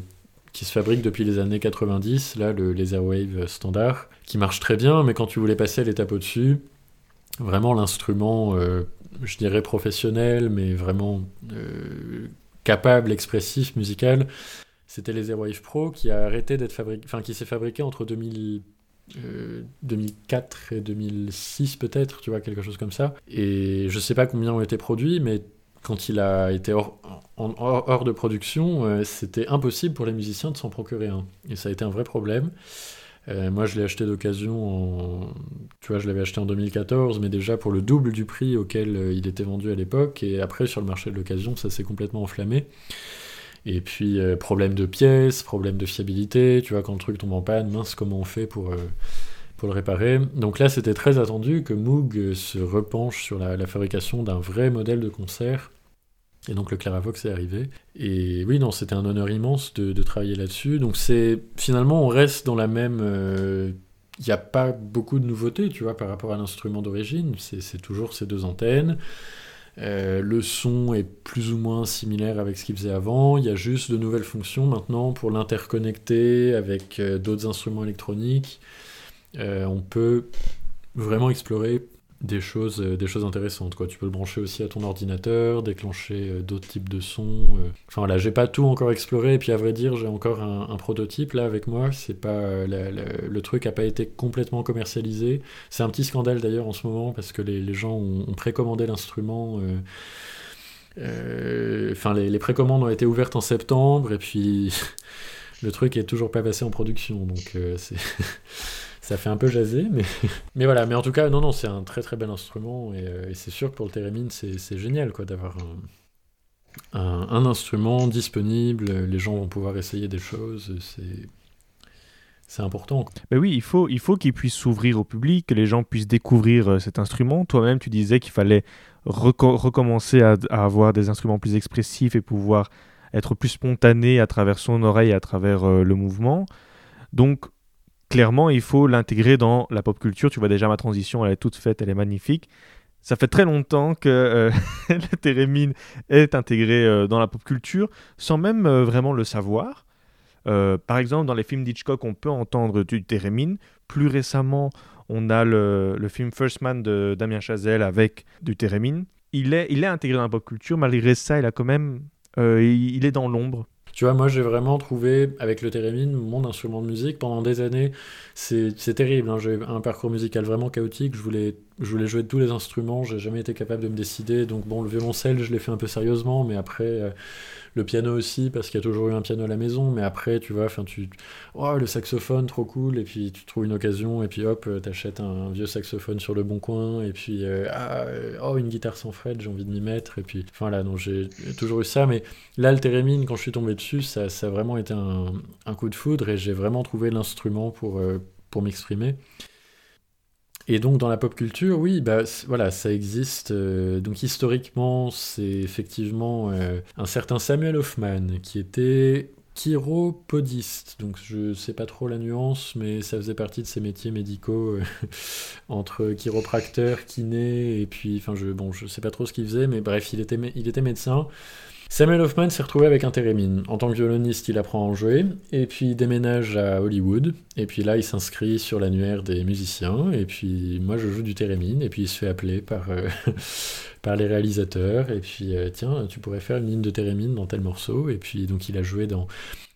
qui se fabrique depuis les années 90, là, le Laserwave standard, qui marche très bien, mais quand tu voulais passer à l'étape au-dessus, vraiment l'instrument, euh, je dirais professionnel, mais vraiment capable, expressif, musical, c'était les Zero Wave Pro qui a arrêté d'être fabriqué, enfin qui s'est fabriqué entre 2000, 2004 euh, et 2006 peut-être, tu vois, quelque chose comme ça. Et je sais pas combien ont été produits, mais quand il a été hors, hors, de production, euh, c'était impossible pour les musiciens de s'en procurer un. Et ça a été un vrai problème. moi, je l'ai acheté d'occasion, tu vois, je l'avais acheté en 2014, mais déjà pour le double du prix auquel il était vendu à l'époque. Et après, sur le marché de l'occasion, ça s'est complètement enflammé. Et puis, problème de pièces, problème de fiabilité, tu vois, quand le truc tombe en panne, mince, comment on fait pour pour le réparer. Donc là, c'était très attendu que Moog se repenche sur la, fabrication d'un vrai modèle de concert. Et donc le Claravox est arrivé. Et oui, non, c'était un honneur immense de, travailler là-dessus. Donc c'est finalement, on reste dans la même. Euh, il n'y a pas beaucoup de nouveautés, tu vois, par rapport à l'instrument d'origine. C'est toujours ces deux antennes. Euh, le son est plus ou moins similaire avec ce qu'il faisait avant. Il y a juste de nouvelles fonctions maintenant pour l'interconnecter avec euh, d'autres instruments électroniques. Euh, on peut vraiment explorer des choses, euh, des choses intéressantes. Quoi. Tu peux le brancher aussi à ton ordinateur, déclencher euh, d'autres types de sons. Enfin voilà, j'ai pas tout encore exploré, et puis à vrai dire, j'ai encore un, prototype là avec moi. C'est pas le truc a pas été complètement commercialisé. C'est un petit scandale d'ailleurs en ce moment parce que les, gens ont, précommandé l'instrument. Enfin, les, les, précommandes ont été ouvertes en septembre, et puis (laughs) le truc est toujours pas passé en production, donc c'est (laughs) ça fait un peu jaser, mais, (laughs) mais voilà. Mais en tout cas, non, non, c'est un très très bel instrument et, euh, c'est sûr que pour le thérémine, c'est génial quoi d'avoir un, instrument disponible. Les gens vont pouvoir essayer des choses. C'est important. Ben oui, il faut, il faut qu'il puisse s'ouvrir au public, que les gens puissent découvrir euh, cet instrument. Toi-même, tu disais qu'il fallait recommencer à, avoir des instruments plus expressifs et pouvoir être plus spontané à travers son oreille, à travers euh, le mouvement. Donc, clairement, il faut l'intégrer dans la pop culture. Tu vois déjà ma transition, elle est toute faite, elle est magnifique. Ça fait très longtemps que euh, (laughs) le thérémine est intégré euh, dans la pop culture sans même euh, vraiment le savoir. par exemple, dans les films d'Hitchcock, on peut entendre du thérémine. Plus récemment, on a le, film First Man de Damien Chazelle avec du thérémine. Il est, il est intégré dans la pop culture, malgré ça, il a quand même, il est dans l'ombre. Tu vois, moi j'ai vraiment trouvé avec le thérémine mon instrument de musique pendant des années. C'est terrible, hein. j'ai un parcours musical vraiment chaotique. Je voulais, je voulais jouer de tous les instruments, j'ai jamais été capable de me décider. Donc bon, le violoncelle, je l'ai fait un peu sérieusement, mais après, euh, le piano aussi, parce qu'il y a toujours eu un piano à la maison, mais après, tu vois, enfin, tu. Oh, le saxophone, trop cool, et puis tu trouves une occasion, et puis hop, t'achètes un, vieux saxophone sur le bon coin, et puis, euh, ah, oh, une guitare sans fret, j'ai envie de m'y mettre, et puis, enfin là, donc j'ai toujours eu ça, mais là, le thérémine, quand je suis tombé dessus, ça, ça a vraiment été un, un coup de foudre, et j'ai vraiment trouvé l'instrument pour, euh, pour m'exprimer. Et donc dans la pop culture, oui, bah, voilà, ça existe. Euh, donc historiquement, c'est effectivement euh, un certain Samuel Hoffman qui était chiropodiste. Donc je sais pas trop la nuance, mais ça faisait partie de ces métiers médicaux euh, (laughs) entre chiropracteur, kiné, et puis, enfin, je, bon, je sais pas trop ce qu'il faisait, mais bref, il était, il était médecin. Samuel Hoffman s'est retrouvé avec un thérémine. En tant que violoniste, il apprend à en jouer, et puis il déménage à Hollywood, et puis là, il s'inscrit sur l'annuaire des musiciens, et puis moi, je joue du thérémine, et puis il se fait appeler par, euh, (laughs) par les réalisateurs, et puis euh, tiens, tu pourrais faire une ligne de thérémine dans tel morceau, et puis donc il a joué dans...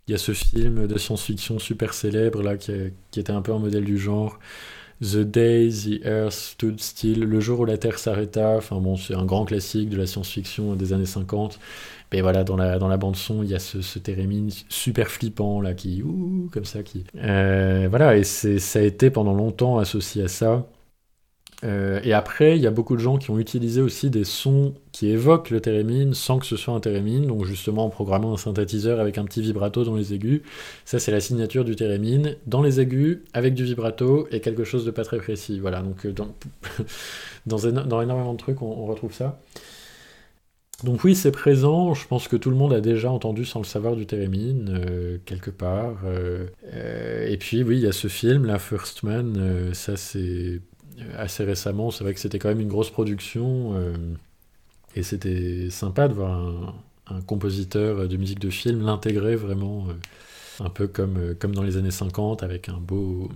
Il y a ce film de science-fiction super célèbre, là, qui, qui était un peu un modèle du genre, The Day the Earth Stood Still, le jour où la Terre s'arrêta. Enfin bon, c'est un grand classique de la science-fiction des années 50. Mais voilà, dans la, dans la bande-son, il y a ce, ce super flippant, là, qui. Ouh, comme ça, qui. Euh, voilà, et ça a été pendant longtemps associé à ça. Euh, et après, il y a beaucoup de gens qui ont utilisé aussi des sons qui évoquent le thérémine sans que ce soit un thérémine, donc justement en programmant un synthétiseur avec un petit vibrato dans les aigus. Ça, c'est la signature du thérémine. Dans les aigus, avec du vibrato et quelque chose de pas très précis. Voilà, donc euh, dans, (laughs) dans, énormément de trucs, on retrouve ça. Donc oui, c'est présent. Je pense que tout le monde a déjà entendu sans le savoir du thérémine, euh, quelque part. Euh, euh, et puis oui, il y a ce film, La First Man. ça, c'est assez récemment. C'est vrai que c'était quand même une grosse production. et c'était sympa de voir un, compositeur de musique de film l'intégrer vraiment. Un peu comme, comme dans les années 50, avec un beau,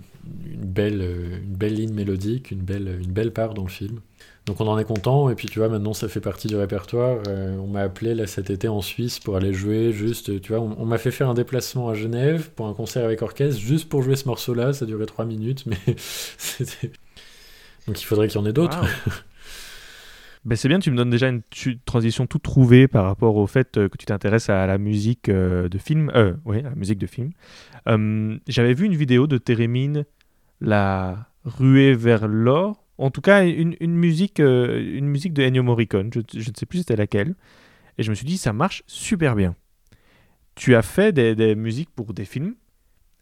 une, belle, une belle ligne mélodique, une belle, une belle part dans le film. Donc on en est content, et puis tu vois, maintenant ça fait partie du répertoire. Euh, on m'a appelé là cet été en Suisse pour aller jouer, juste, tu vois, on, m'a fait faire un déplacement à Genève pour un concert avec orchestre, juste pour jouer ce morceau-là, ça durait 3 minutes, mais (laughs) c'était... Donc il faudrait qu'il y en ait d'autres. (laughs) Ben, c'est bien, tu me donnes déjà une transition toute trouvée par rapport au fait que tu t'intéresses à la musique de film. Euh, oui, la musique de film. J'avais vu une vidéo de Térémine, La ruée vers l'or. En tout cas, une, musique, une musique de Ennio Morricone. Je ne sais plus c'était laquelle. Et je me suis dit, ça marche super bien. Tu as fait des, musiques pour des films.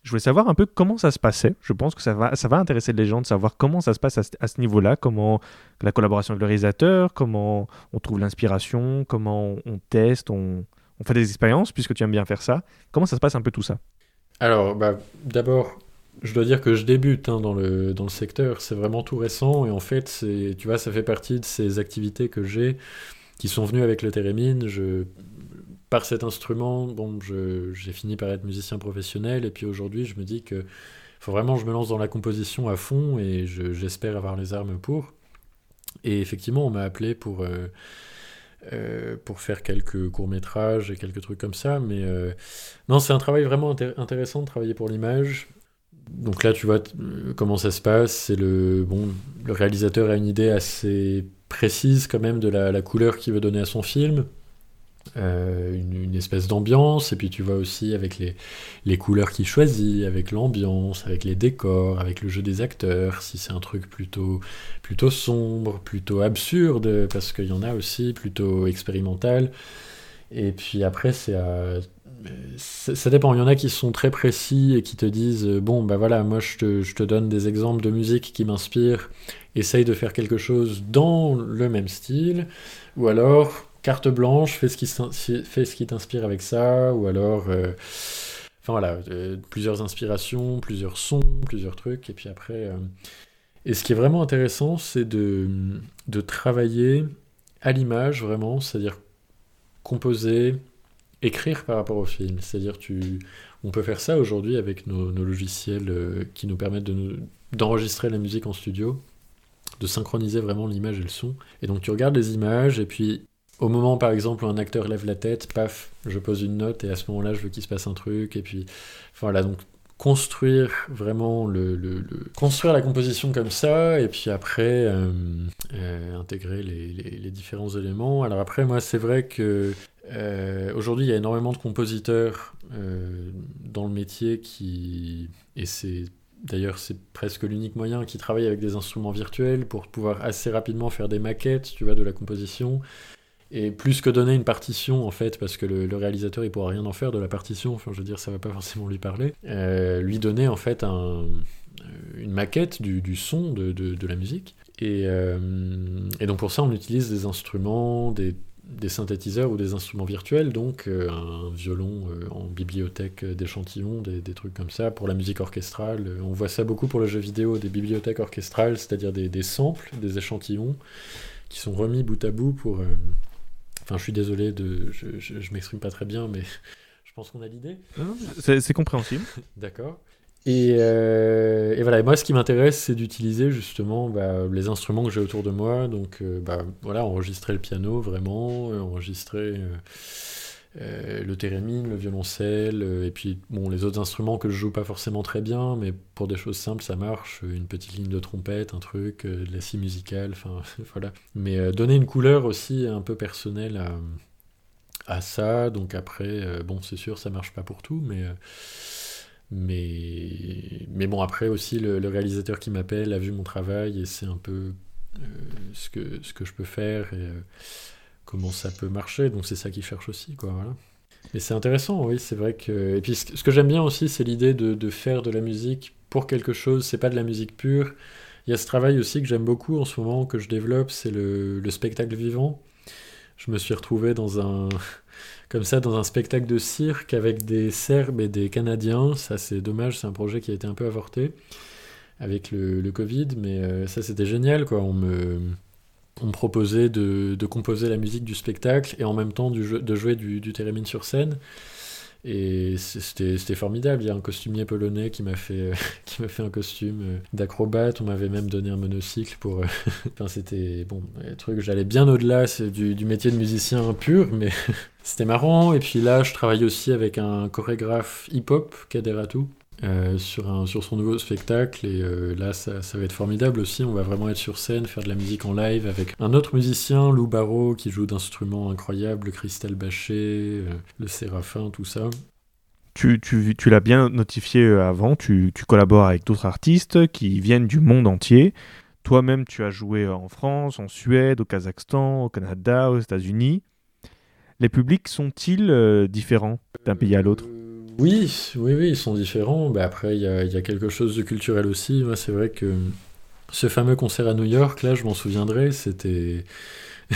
Je voulais savoir un peu comment ça se passait. Je pense que ça va, ça va intéresser les gens de savoir comment ça se passe à, ce niveau-là, comment la collaboration avec le réalisateur, comment on trouve l'inspiration, comment on teste, on, fait des expériences, puisque tu aimes bien faire ça. Comment ça se passe un peu tout ça? Alors, bah, d'abord, je dois dire que je débute hein, dans, le, dans le secteur. C'est vraiment tout récent et en fait, tu vois, ça fait partie de ces activités que j'ai qui sont venus avec le thérémine. Je, par cet instrument, bon, j'ai fini par être musicien professionnel, et puis aujourd'hui, je me dis que faut vraiment je me lance dans la composition à fond, et j'espère avoir les armes pour. Et effectivement, on m'a appelé pour, euh, euh, pour faire quelques courts-métrages et quelques trucs comme ça, mais euh, non, c'est un travail vraiment intéressant de travailler pour l'image. Donc là, tu vois comment ça se passe. C'est le bon, le réalisateur a une idée assez précise quand même de la, couleur qu'il veut donner à son film. Euh, une, espèce d'ambiance, et puis tu vois aussi avec les, les couleurs qu'il choisit, avec l'ambiance, avec les décors, avec le jeu des acteurs, si c'est un truc plutôt, plutôt sombre, plutôt absurde, parce qu'il y en a aussi, plutôt expérimental. Et puis après, c'est ça, dépend. Il y en a qui sont très précis et qui te disent Bon, bah voilà, moi je te, je te donne des exemples de musique qui m'inspirent, essaye de faire quelque chose dans le même style, ou alors carte blanche, fais ce qui, fais ce qui t'inspire avec ça, ou alors. Euh, enfin voilà, euh, plusieurs inspirations, plusieurs sons, plusieurs trucs, et puis après. Euh, et ce qui est vraiment intéressant, c'est de, de travailler à l'image, vraiment, c'est-à-dire composer, écrire par rapport au film. C'est-à-dire, tu, on peut faire ça aujourd'hui avec nos, logiciels qui nous permettent d'enregistrer la musique en studio, de synchroniser vraiment l'image et le son. Et donc, tu regardes les images, et puis au moment, par exemple, où un acteur lève la tête, paf, je pose une note, et à ce moment-là, je veux qu'il se passe un truc, et puis, voilà, donc construire vraiment le, construire la composition comme ça et puis après euh, euh, intégrer les, les, différents éléments alors après moi c'est vrai que euh, aujourd'hui, il y a énormément de compositeurs dans le métier qui, et c'est d'ailleurs c'est presque l'unique moyen, qui travaillent avec des instruments virtuels pour pouvoir assez rapidement faire des maquettes, tu vois, de la composition. Et plus que donner une partition, en fait, parce que le, réalisateur, il pourra rien en faire de la partition, enfin, je veux dire, ça va pas forcément lui parler, euh, lui donner, en fait, un, une maquette du, son de, la musique. Et, et donc, pour ça, on utilise des instruments, des synthétiseurs ou des instruments virtuels, donc euh, un violon euh, en bibliothèque d'échantillons, des, trucs comme ça. Pour la musique orchestrale, euh, on voit ça beaucoup pour le jeu vidéo, des bibliothèques orchestrales, c'est-à-dire des, samples, des échantillons qui sont remis bout à bout pour... Enfin, je suis désolé, de, je, je m'exprime pas très bien, mais (laughs) je pense qu'on a l'idée. C'est compréhensible. (laughs) D'accord. Euh, et, voilà, moi ce qui m'intéresse c'est d'utiliser justement bah, les instruments que j'ai autour de moi, donc euh, bah, voilà, enregistrer le piano vraiment, euh, le thérémine, le violoncelle, et puis bon, les autres instruments que je joue pas forcément très bien, mais pour des choses simples ça marche, une petite ligne de trompette, un truc, de la scie musicale, enfin (laughs) voilà. Mais donner une couleur aussi un peu personnelle à, ça, donc après, bon c'est sûr ça marche pas pour tout, mais mais, mais bon, après aussi, le, réalisateur qui m'appelle a vu mon travail et c'est un peu euh, ce, que, ce que je peux faire euh, comment ça peut marcher. Donc c'est ça qu'il cherche aussi, quoi. Voilà. Et c'est intéressant, oui, c'est vrai que. Et puis ce, que j'aime bien aussi, c'est l'idée de, faire de la musique pour quelque chose. C'est pas de la musique pure. Il y a ce travail aussi que j'aime beaucoup en ce moment, que je développe, c'est le, le spectacle vivant. Je me suis retrouvé dans un (laughs) comme ça dans un spectacle de cirque avec des Serbes et des Canadiens. Ça, c'est dommage, c'est un projet qui a été un peu avorté avec le, Covid, mais euh, ça, c'était génial, quoi. On me, on proposait de, composer la musique du spectacle et en même temps de jouer du, du sur scène. Et c'était formidable. Il y a un costumier polonais qui m'a fait, (laughs) qui m'a fait un costume euh, d'acrobate. On m'avait même donné un monocycle pour. Euh, (laughs) enfin, c'était bon, le truc. J'allais bien au-delà du, du, métier de musicien pur, mais (laughs) c'était marrant. Et puis là, je travaille aussi avec un chorégraphe hip-hop, Kaderatu. Sur, un, sur son nouveau spectacle. Et là, ça, ça, va être formidable aussi. On va vraiment être sur scène, faire de la musique en live avec un autre musicien, Lou Barreau, qui joue d'instruments incroyables, le Christelle Bachet, le Séraphin, tout ça. Tu, tu, tu l'as bien notifié avant, tu, tu collabores avec d'autres artistes qui viennent du monde entier. Toi-même, tu as joué en France, en Suède, au Kazakhstan, au Canada, aux États-Unis. Les publics sont-ils euh, différents d'un pays à l'autre? Oui, oui, oui, ils sont différents. Bah, après, il y a, y a, quelque chose de culturel aussi. Moi, c'est vrai que ce fameux concert à New York, là, je m'en souviendrai, c'était... (laughs)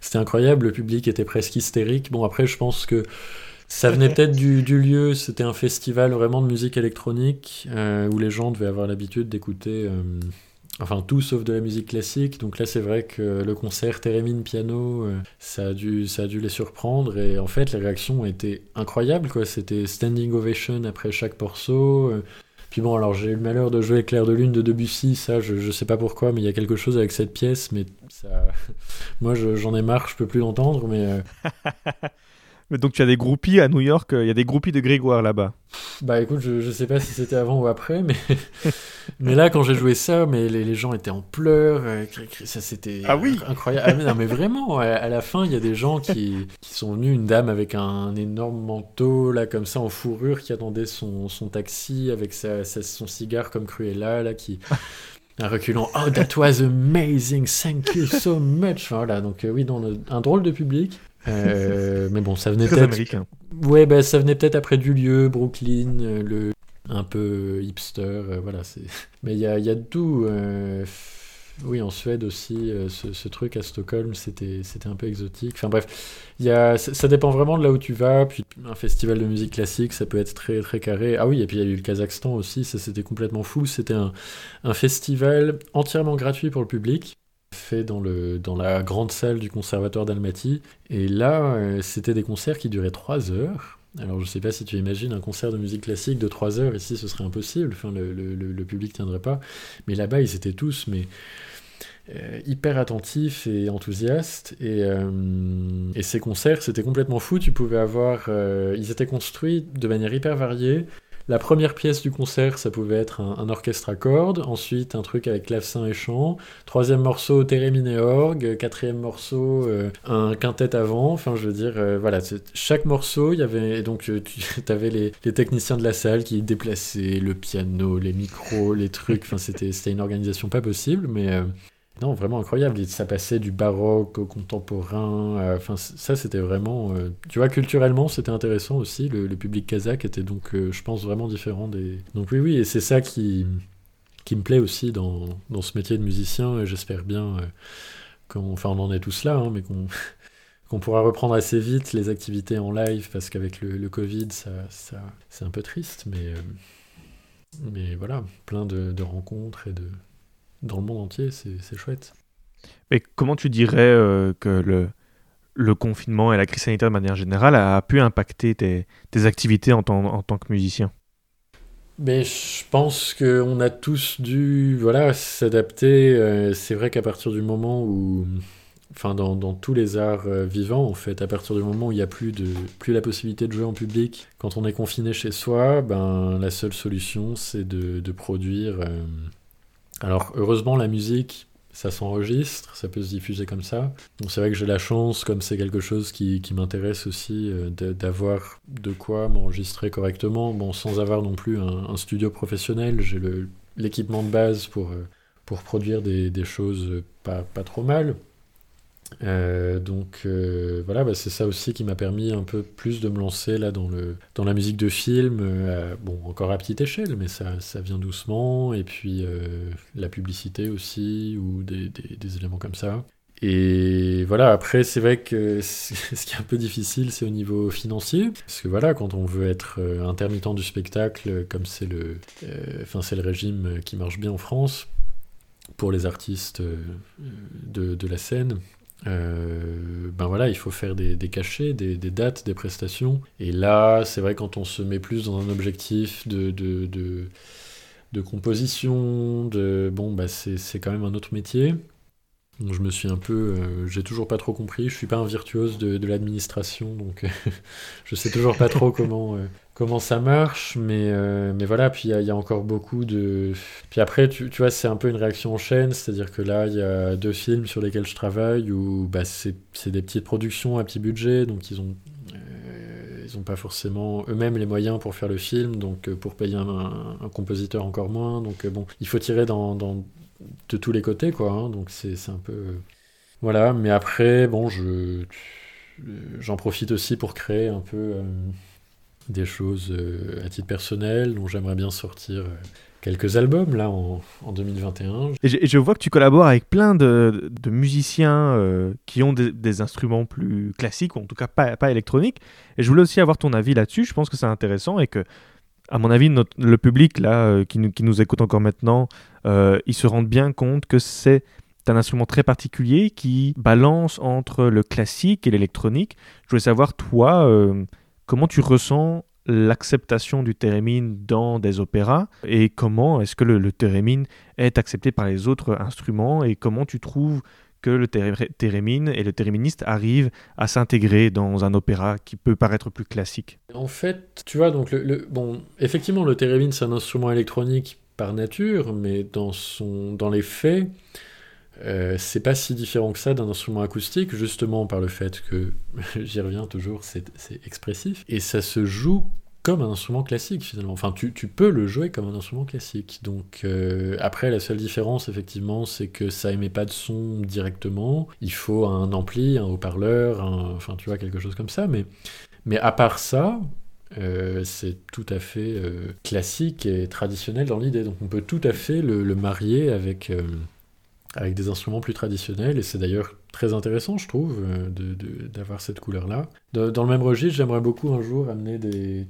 c'était incroyable, le public était presque hystérique. Bon, après, je pense que ça venait (laughs) peut-être du, du, lieu, c'était un festival vraiment de musique électronique, euh, où les gens devaient avoir l'habitude d'écouter... Euh, Enfin, tout sauf de la musique classique. Donc là, c'est vrai que le concert Térémine piano, euh, ça, a dû, ça a dû les surprendre. Et en fait, les réactions été incroyables. C'était standing ovation après chaque morceau. Euh. Puis bon, alors j'ai eu le malheur de jouer Clair de Lune de Debussy. Ça, je, je sais pas pourquoi, mais il y a quelque chose avec cette pièce. Mais ça... (laughs) moi, j'en ai marre, je peux plus l'entendre. Mais. (laughs) Euh. Mais donc tu as des groupies à New York, il y a des groupies de Grégoire là-bas. Bah écoute, je, je sais pas si c'était avant ou après, mais, (laughs) mais là quand j'ai joué ça, mais les, les, gens étaient en pleurs, euh, ça c'était ah oui incroyable. Ah, mais, non mais vraiment, à, la fin il y a des gens qui, qui, sont venus, une dame avec un énorme manteau là comme ça en fourrure qui attendait son, son taxi avec sa, son cigare comme Cruella là qui un reculant oh that was amazing thank you so much voilà donc euh, oui dans un drôle de public euh, mais bon, ça venait (laughs) peut-être. Ouais, bah, ça venait peut-être après du lieu, Brooklyn, euh, le un peu hipster, euh, voilà. C'est. (laughs) Mais il y a, y a, de tout. Oui, en Suède aussi, ce, ce, truc à Stockholm, c'était c'était un peu exotique. Enfin bref, y a, ça dépend vraiment de là où tu vas. Puis un festival de musique classique, ça peut être très très carré. Ah oui, et puis il y a eu le Kazakhstan aussi, ça c'était complètement fou. C'était un, un festival entièrement gratuit pour le public fait dans, le, dans la grande salle du conservatoire d'Almaty. Et là, euh, c'était des concerts qui duraient 3 heures. Alors je sais pas si tu imagines un concert de musique classique de 3 heures, ici ce serait impossible, enfin, le, le, le public tiendrait pas. Mais là-bas, ils étaient tous mais, euh, hyper attentifs et enthousiastes. Et, euh, et ces concerts, c'était complètement fou. Tu pouvais avoir... ils étaient construits de manière hyper variée. La première pièce du concert, ça pouvait être un, orchestre à cordes, ensuite un truc avec clavecin et chant, troisième morceau thérémine et orgue, quatrième morceau euh, un quintet avant, enfin je veux dire, euh, voilà, chaque morceau, il y avait, donc euh, tu (laughs) avais les, les, techniciens de la salle qui déplaçaient le piano, les micros, les trucs, enfin c'était une organisation pas possible, mais non, vraiment incroyable. Ça passait du baroque au contemporain. Euh, enfin, ça, c'était vraiment. Euh, tu vois, culturellement, c'était intéressant aussi. Le, public kazakh était donc, euh, je pense, vraiment différent des. Donc, oui, oui, et c'est ça qui, qui me plaît aussi dans, dans ce métier de musicien. J'espère bien qu'on. Enfin, on en est tous là, hein, mais qu'on. (laughs) qu'on pourra reprendre assez vite les activités en live parce qu'avec le, Covid, ça, ça c'est un peu triste, mais, mais voilà, plein de rencontres et de, dans le monde entier, c'est chouette. Mais comment tu dirais euh, que le, le confinement et la crise sanitaire de manière générale a pu impacter tes, tes activités en, en, tant que musicien? Mais je pense qu'on a tous dû voilà, s'adapter. Euh, c'est vrai qu'à partir du moment où, enfin dans, dans tous les arts euh, vivants, en fait, à partir du moment où il n'y a plus, de, plus la possibilité de jouer en public, quand on est confiné chez soi, ben, la seule solution c'est de, de, produire alors heureusement la musique, ça s'enregistre, ça peut se diffuser comme ça. Donc c'est vrai que j'ai la chance, comme c'est quelque chose qui, qui m'intéresse aussi, euh, d'avoir de quoi m'enregistrer correctement, bon sans avoir non plus un, studio professionnel. J'ai l'équipement de base pour, euh, pour produire des, des choses pas, pas trop mal. Euh, donc euh, voilà, bah, c'est ça aussi qui m'a permis un peu plus de me lancer là dans, le, dans la musique de film, euh, bon encore à petite échelle, mais ça, ça vient doucement, et puis la publicité aussi, ou des, des, éléments comme ça. Et voilà, après c'est vrai que (laughs) ce qui est un peu difficile, c'est au niveau financier, parce que voilà, quand on veut être intermittent du spectacle, comme c'est le, enfin le régime qui marche bien en France, pour les artistes de, de la scène, euh, ben voilà, il faut faire des, des cachets, des, des, dates, des prestations. Et là, c'est vrai, quand on se met plus dans un objectif de, de, de, de composition, de, bon, bah c'est quand même un autre métier. Je me suis un peu, j'ai toujours pas trop compris. Je suis pas un virtuose de, l'administration, donc (laughs) je sais toujours pas trop comment comment ça marche, mais, mais voilà, puis il y, a encore beaucoup de... Puis après, tu, vois, c'est un peu une réaction en chaîne, c'est-à-dire que là, il y a deux films sur lesquels je travaille où bah, c'est des petites productions à petit budget, donc ils ont ils n'ont pas forcément eux-mêmes les moyens pour faire le film, donc euh, pour payer un, compositeur encore moins. Donc euh, bon, il faut tirer dans, de tous les côtés, quoi. Hein. donc c'est un peu. Euh, voilà, mais après, bon, je j'en profite aussi pour créer un peu des choses à titre personnel, dont j'aimerais bien sortir quelques albums là en, 2021. Et je, vois que tu collabores avec plein de, musiciens euh, qui ont des, instruments plus classiques, ou en tout cas pas, pas électroniques. Et je voulais aussi avoir ton avis là-dessus. Je pense que c'est intéressant et que, à mon avis, le public là euh, qui, nous, écoute encore maintenant, euh, ils se rendent bien compte que c'est un instrument très particulier qui balance entre le classique et l'électronique. Je voulais savoir, toi, comment tu ressens l'acceptation du thérémine dans des opéras et comment est-ce que le, le thérémine est accepté par les autres instruments et comment tu trouves que le thérémine et le théréministe arrivent à s'intégrer dans un opéra qui peut paraître plus classique. En fait, tu vois, donc le, bon, effectivement, le thérémine c'est un instrument électronique par nature, mais dans, son, dans les faits, euh, c'est pas si différent que ça d'un instrument acoustique, justement par le fait que, (laughs) j'y reviens toujours, c'est expressif, et ça se joue comme un instrument classique finalement. Enfin, tu, peux le jouer comme un instrument classique. Donc euh, après, la seule différence effectivement, c'est que ça émet pas de son directement. Il faut un ampli, un haut-parleur, enfin tu vois quelque chose comme ça. Mais, mais à part ça, euh, c'est tout à fait classique et traditionnel dans l'idée. Donc on peut tout à fait le, marier avec avec des instruments plus traditionnels, et c'est d'ailleurs très intéressant, je trouve, euh, d'avoir cette couleur-là. Dans le même registre, j'aimerais beaucoup un jour amener des,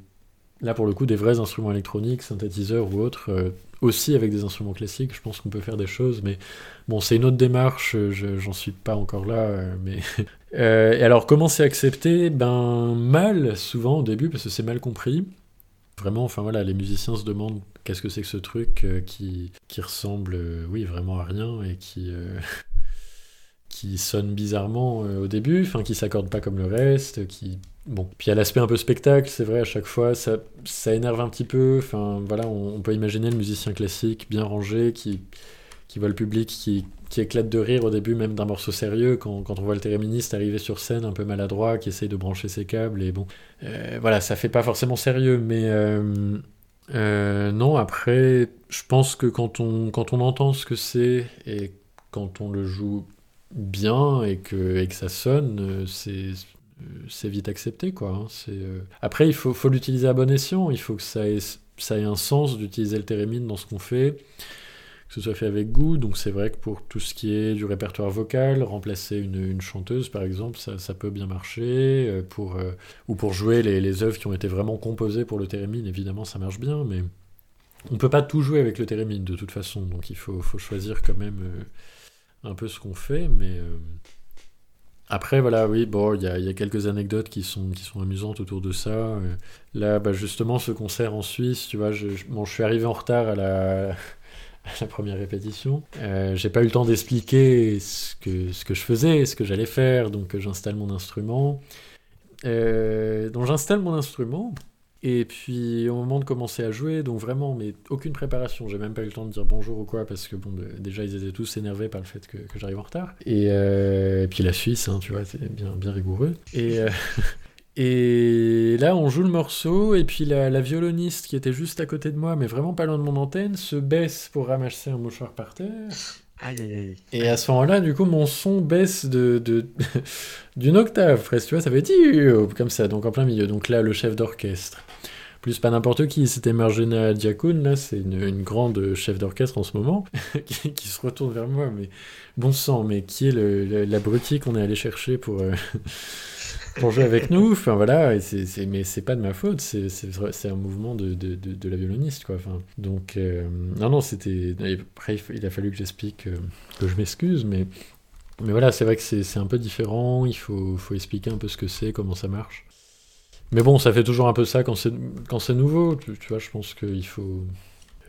là pour le coup, des vrais instruments électroniques, synthétiseurs ou autres, euh, aussi avec des instruments classiques, je pense qu'on peut faire des choses, mais bon, c'est une autre démarche, j'en suis pas encore là, euh, mais... (laughs) et alors, comment c'est accepté? Ben, mal, souvent, au début, parce que c'est mal compris. Vraiment, enfin voilà, les musiciens se demandent qu'est-ce que c'est que ce truc euh, qui, qui ressemble, euh, oui, vraiment à rien et qui, euh, (laughs) qui sonne bizarrement au début, enfin qui s'accorde pas comme le reste, qui bon. Puis il y a l'aspect un peu spectacle, c'est vrai à chaque fois, ça, ça énerve un petit peu. Enfin voilà, on, peut imaginer le musicien classique bien rangé qui qui voit le public qui, qui éclate de rire au début même d'un morceau sérieux quand, quand, on voit le théréministe arriver sur scène un peu maladroit qui essaye de brancher ses câbles et bon voilà ça fait pas forcément sérieux mais euh, non, après, je pense que quand on, quand on entend ce que c'est et quand on le joue bien et que, et que ça sonne, euh, c'est c'est vite accepté quoi. Hein. Euh, Après, il faut, l'utiliser à bon escient, il faut que ça ait, un sens d'utiliser le thérémine dans ce qu'on fait que ce soit fait avec goût. Donc c'est vrai que pour tout ce qui est du répertoire vocal, remplacer une, chanteuse par exemple, ça, peut bien marcher. Euh, pour, euh, ou pour jouer les, œuvres qui ont été vraiment composées pour le thérémine, évidemment ça marche bien, mais on peut pas tout jouer avec le thérémine de toute façon. Donc il faut, choisir quand même euh, un peu ce qu'on fait, mais... Après, voilà, oui, bon, il y, y, a quelques anecdotes qui sont, qui sont amusantes autour de ça. Là, bah, justement, ce concert en Suisse, tu vois, je, je suis arrivé en retard (laughs) à la, première répétition. Euh, j'ai pas eu le temps d'expliquer ce que, ce que je faisais, ce que j'allais faire, donc j'installe mon instrument. Euh, donc j'installe mon instrument, et puis au moment de commencer à jouer, donc vraiment, mais aucune préparation, j'ai même pas eu le temps de dire bonjour ou quoi, parce que bon, déjà ils étaient tous énervés par le fait que, que j'arrive en retard. Et, euh, et, puis la Suisse, hein, tu vois, c'est bien, bien rigoureux. Et, euh, (laughs) Et là, on joue le morceau, et puis la, violoniste qui était juste à côté de moi, mais vraiment pas loin de mon antenne, se baisse pour ramasser un mouchoir par terre. Aïe, aïe, aïe. Et à ce moment-là, du coup, mon son baisse de, (laughs) d'une octave, presque, tu vois, ça fait comme ça, donc en plein milieu. Donc là, le chef d'orchestre, plus pas n'importe qui, c'était Marjana Diakoun, là, c'est une, grande chef d'orchestre en ce moment, (laughs) qui, se retourne vers moi, mais bon sang, mais qui est l'abruti qu'on est allé chercher pour. Euh, (laughs) jouer avec nous? Enfin voilà, mais c'est pas de ma faute, c'est, un mouvement de, de, la violoniste. Quoi. Donc, euh, non, non, c'était. Après, il a fallu que j'explique euh, que je m'excuse, mais, mais voilà, c'est vrai que c'est, un peu différent, il faut expliquer un peu ce que c'est, comment ça marche. Mais bon, ça fait toujours un peu ça quand c'est, nouveau, tu, vois, je pense qu'il faut.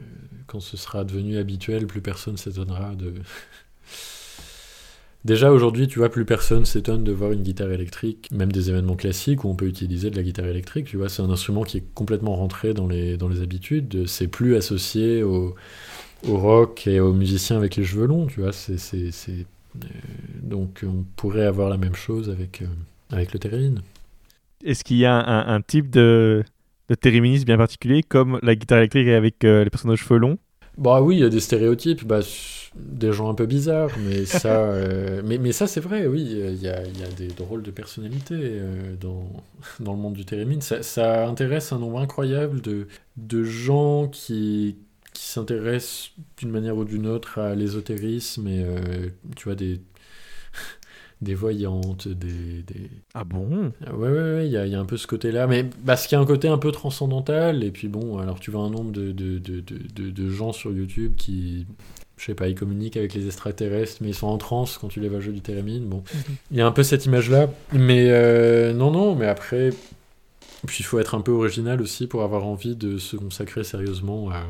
Euh, quand ce sera devenu habituel, plus personne s'étonnera de (laughs) Déjà aujourd'hui, tu vois, plus personne s'étonne de voir une guitare électrique, même des événements classiques où on peut utiliser de la guitare électrique. Tu vois, c'est un instrument qui est complètement rentré dans les, dans les habitudes. C'est plus associé au, au, rock et aux musiciens avec les cheveux longs. Tu vois, c'est, euh, donc on pourrait avoir la même chose avec, euh, avec le theremin. Est-ce qu'il y a un, un type de, de théréminisme bien particulier, comme la guitare électrique avec les personnes aux cheveux longs Bah oui, il y a des stéréotypes. Bah, des gens un peu bizarres, mais (laughs) ça, euh, mais, mais, ça c'est vrai, oui, il y a, y a, des drôles de personnalités euh, dans, (laughs) dans le monde du térémine. Ça, ça, intéresse un nombre incroyable de, de gens qui, qui s'intéressent d'une manière ou d'une autre à l'ésotérisme et euh, tu vois des des voyantes, des, des... Ah bon? Ouais, ouais, ouais, il y a, y a, un peu ce côté-là, mais parce qu'il y a un côté un peu transcendantal, et puis bon, alors tu vois un nombre de, de, de, de, de gens sur YouTube qui je sais pas, ils communiquent avec les extraterrestres, mais ils sont en transe quand tu les vois jouer du Térémine. Bon, mhm. il y a un peu cette image-là. Mais euh, non, non, mais après, puis il faut être un peu original aussi pour avoir envie de se consacrer sérieusement à,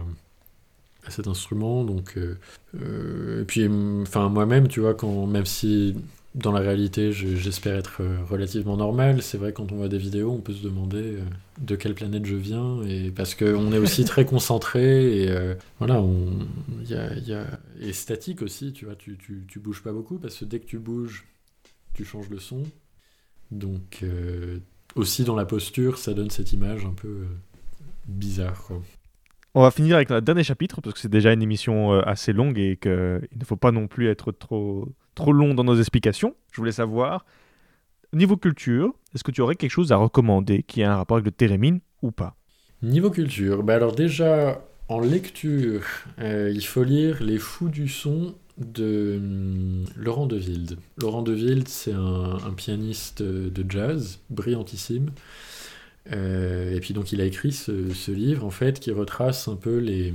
à cet instrument. Donc, euh, euh, et puis, enfin, moi-même, tu vois, quand, même si dans la réalité, j'espère être euh, relativement normal. C'est vrai, quand on voit des vidéos, on peut se demander euh, de quelle planète je viens, et parce qu'on est aussi très concentré, et euh, voilà, on, y a, et statique aussi, tu vois, tu, tu, bouges pas beaucoup, parce que dès que tu bouges, tu changes le son. Donc, aussi dans la posture, ça donne cette image un peu bizarre. On va finir avec le dernier chapitre, parce que c'est déjà une émission assez longue, et qu'il ne faut pas non plus être trop trop long dans nos explications. Je voulais savoir, niveau culture, est-ce que tu aurais quelque chose à recommander qui a un rapport avec le térémine ou pas? Niveau culture, bah alors déjà, en lecture, euh, il faut lire Les Fous du Son de hum, Laurent De Wild. Laurent De Wild, c'est un, pianiste de jazz brillantissime. Euh, et puis donc il a écrit ce, livre en fait qui retrace un peu les,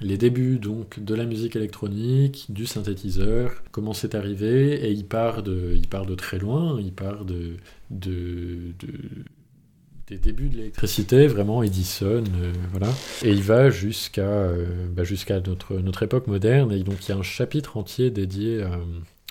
les débuts donc de la musique électronique, du synthétiseur, comment c'est arrivé, et il part de, il part de très loin, il part de, de des débuts de l'électricité, vraiment Edison, euh, voilà, et il va jusqu'à euh, bah jusqu'à notre, notre époque moderne, et donc il y a un chapitre entier dédié à,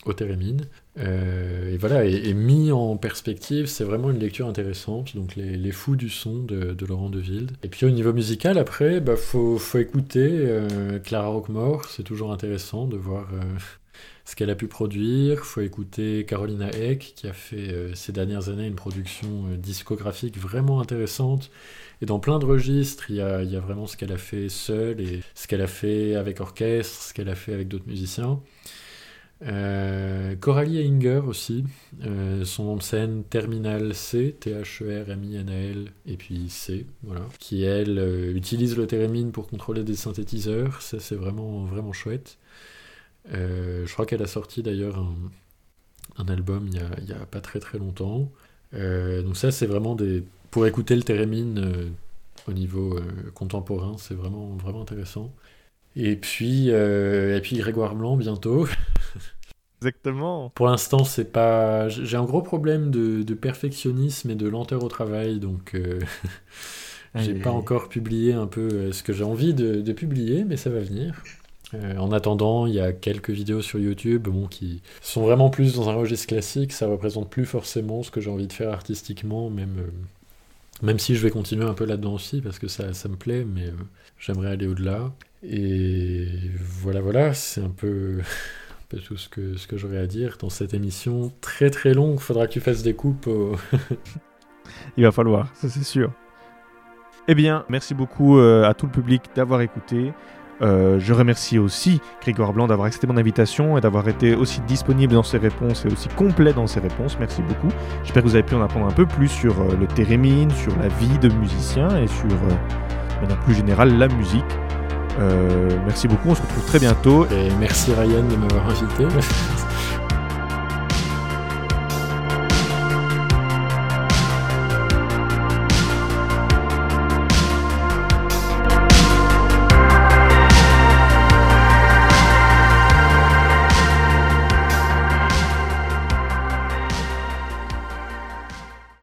au Térémine. Euh, et voilà, et, mis en perspective, c'est vraiment une lecture intéressante. Donc les, fous du son de, de, Laurent Deville. Et puis au niveau musical, après, bah faut, écouter euh, Clara Rockmore. C'est toujours intéressant de voir euh, (laughs) ce qu'elle a pu produire. Faut écouter Carolina Eck, qui a fait euh, ces dernières années une production discographique vraiment intéressante. Et dans plein de registres, il il y a vraiment ce qu'elle a fait seule et ce qu'elle a fait avec orchestre, ce qu'elle a fait avec d'autres musiciens. Euh, Coralie Inger aussi, euh, son nom de scène Terminal C, T-H-E-R-M-I-N-A-L, et puis C, voilà, qui elle euh, utilise le thérémine pour contrôler des synthétiseurs, ça c'est vraiment, vraiment chouette. Euh, je crois qu'elle a sorti d'ailleurs un, album il y, a, pas très très longtemps. Donc ça c'est vraiment des... Pour écouter le thérémine au niveau contemporain, c'est vraiment, vraiment intéressant. Et puis, et puis Grégoire Blanc bientôt. (laughs) Exactement. Pour l'instant, c'est pas. J'ai un gros problème de, de, perfectionnisme et de lenteur au travail, donc euh... (laughs) j'ai pas encore publié un peu euh, ce que j'ai envie de, de, publier, mais ça va venir. Euh, en attendant, il y a quelques vidéos sur YouTube bon, qui sont vraiment plus dans un registre classique. Ça représente plus forcément ce que j'ai envie de faire artistiquement, même, euh, même si je vais continuer un peu là-dedans aussi parce que ça, ça me plaît, mais j'aimerais aller au-delà. Et voilà, voilà, c'est un peu, (laughs) tout ce que, ce que j'aurais à dire dans cette émission très très longue. Faudra que tu fasses des coupes. Au... (laughs) Il va falloir, ça c'est sûr. Eh bien, merci beaucoup euh, à tout le public d'avoir écouté. Euh, je remercie aussi Grégoire Blanc d'avoir accepté mon invitation et d'avoir été aussi disponible dans ses réponses et aussi complet dans ses réponses. Merci beaucoup. J'espère que vous avez pu en apprendre un peu plus sur euh, le térémine, sur la vie de musicien et sur, euh, plus générale, la musique. Euh, merci beaucoup, on se retrouve très bientôt. Et merci Ryan de m'avoir invité. (laughs)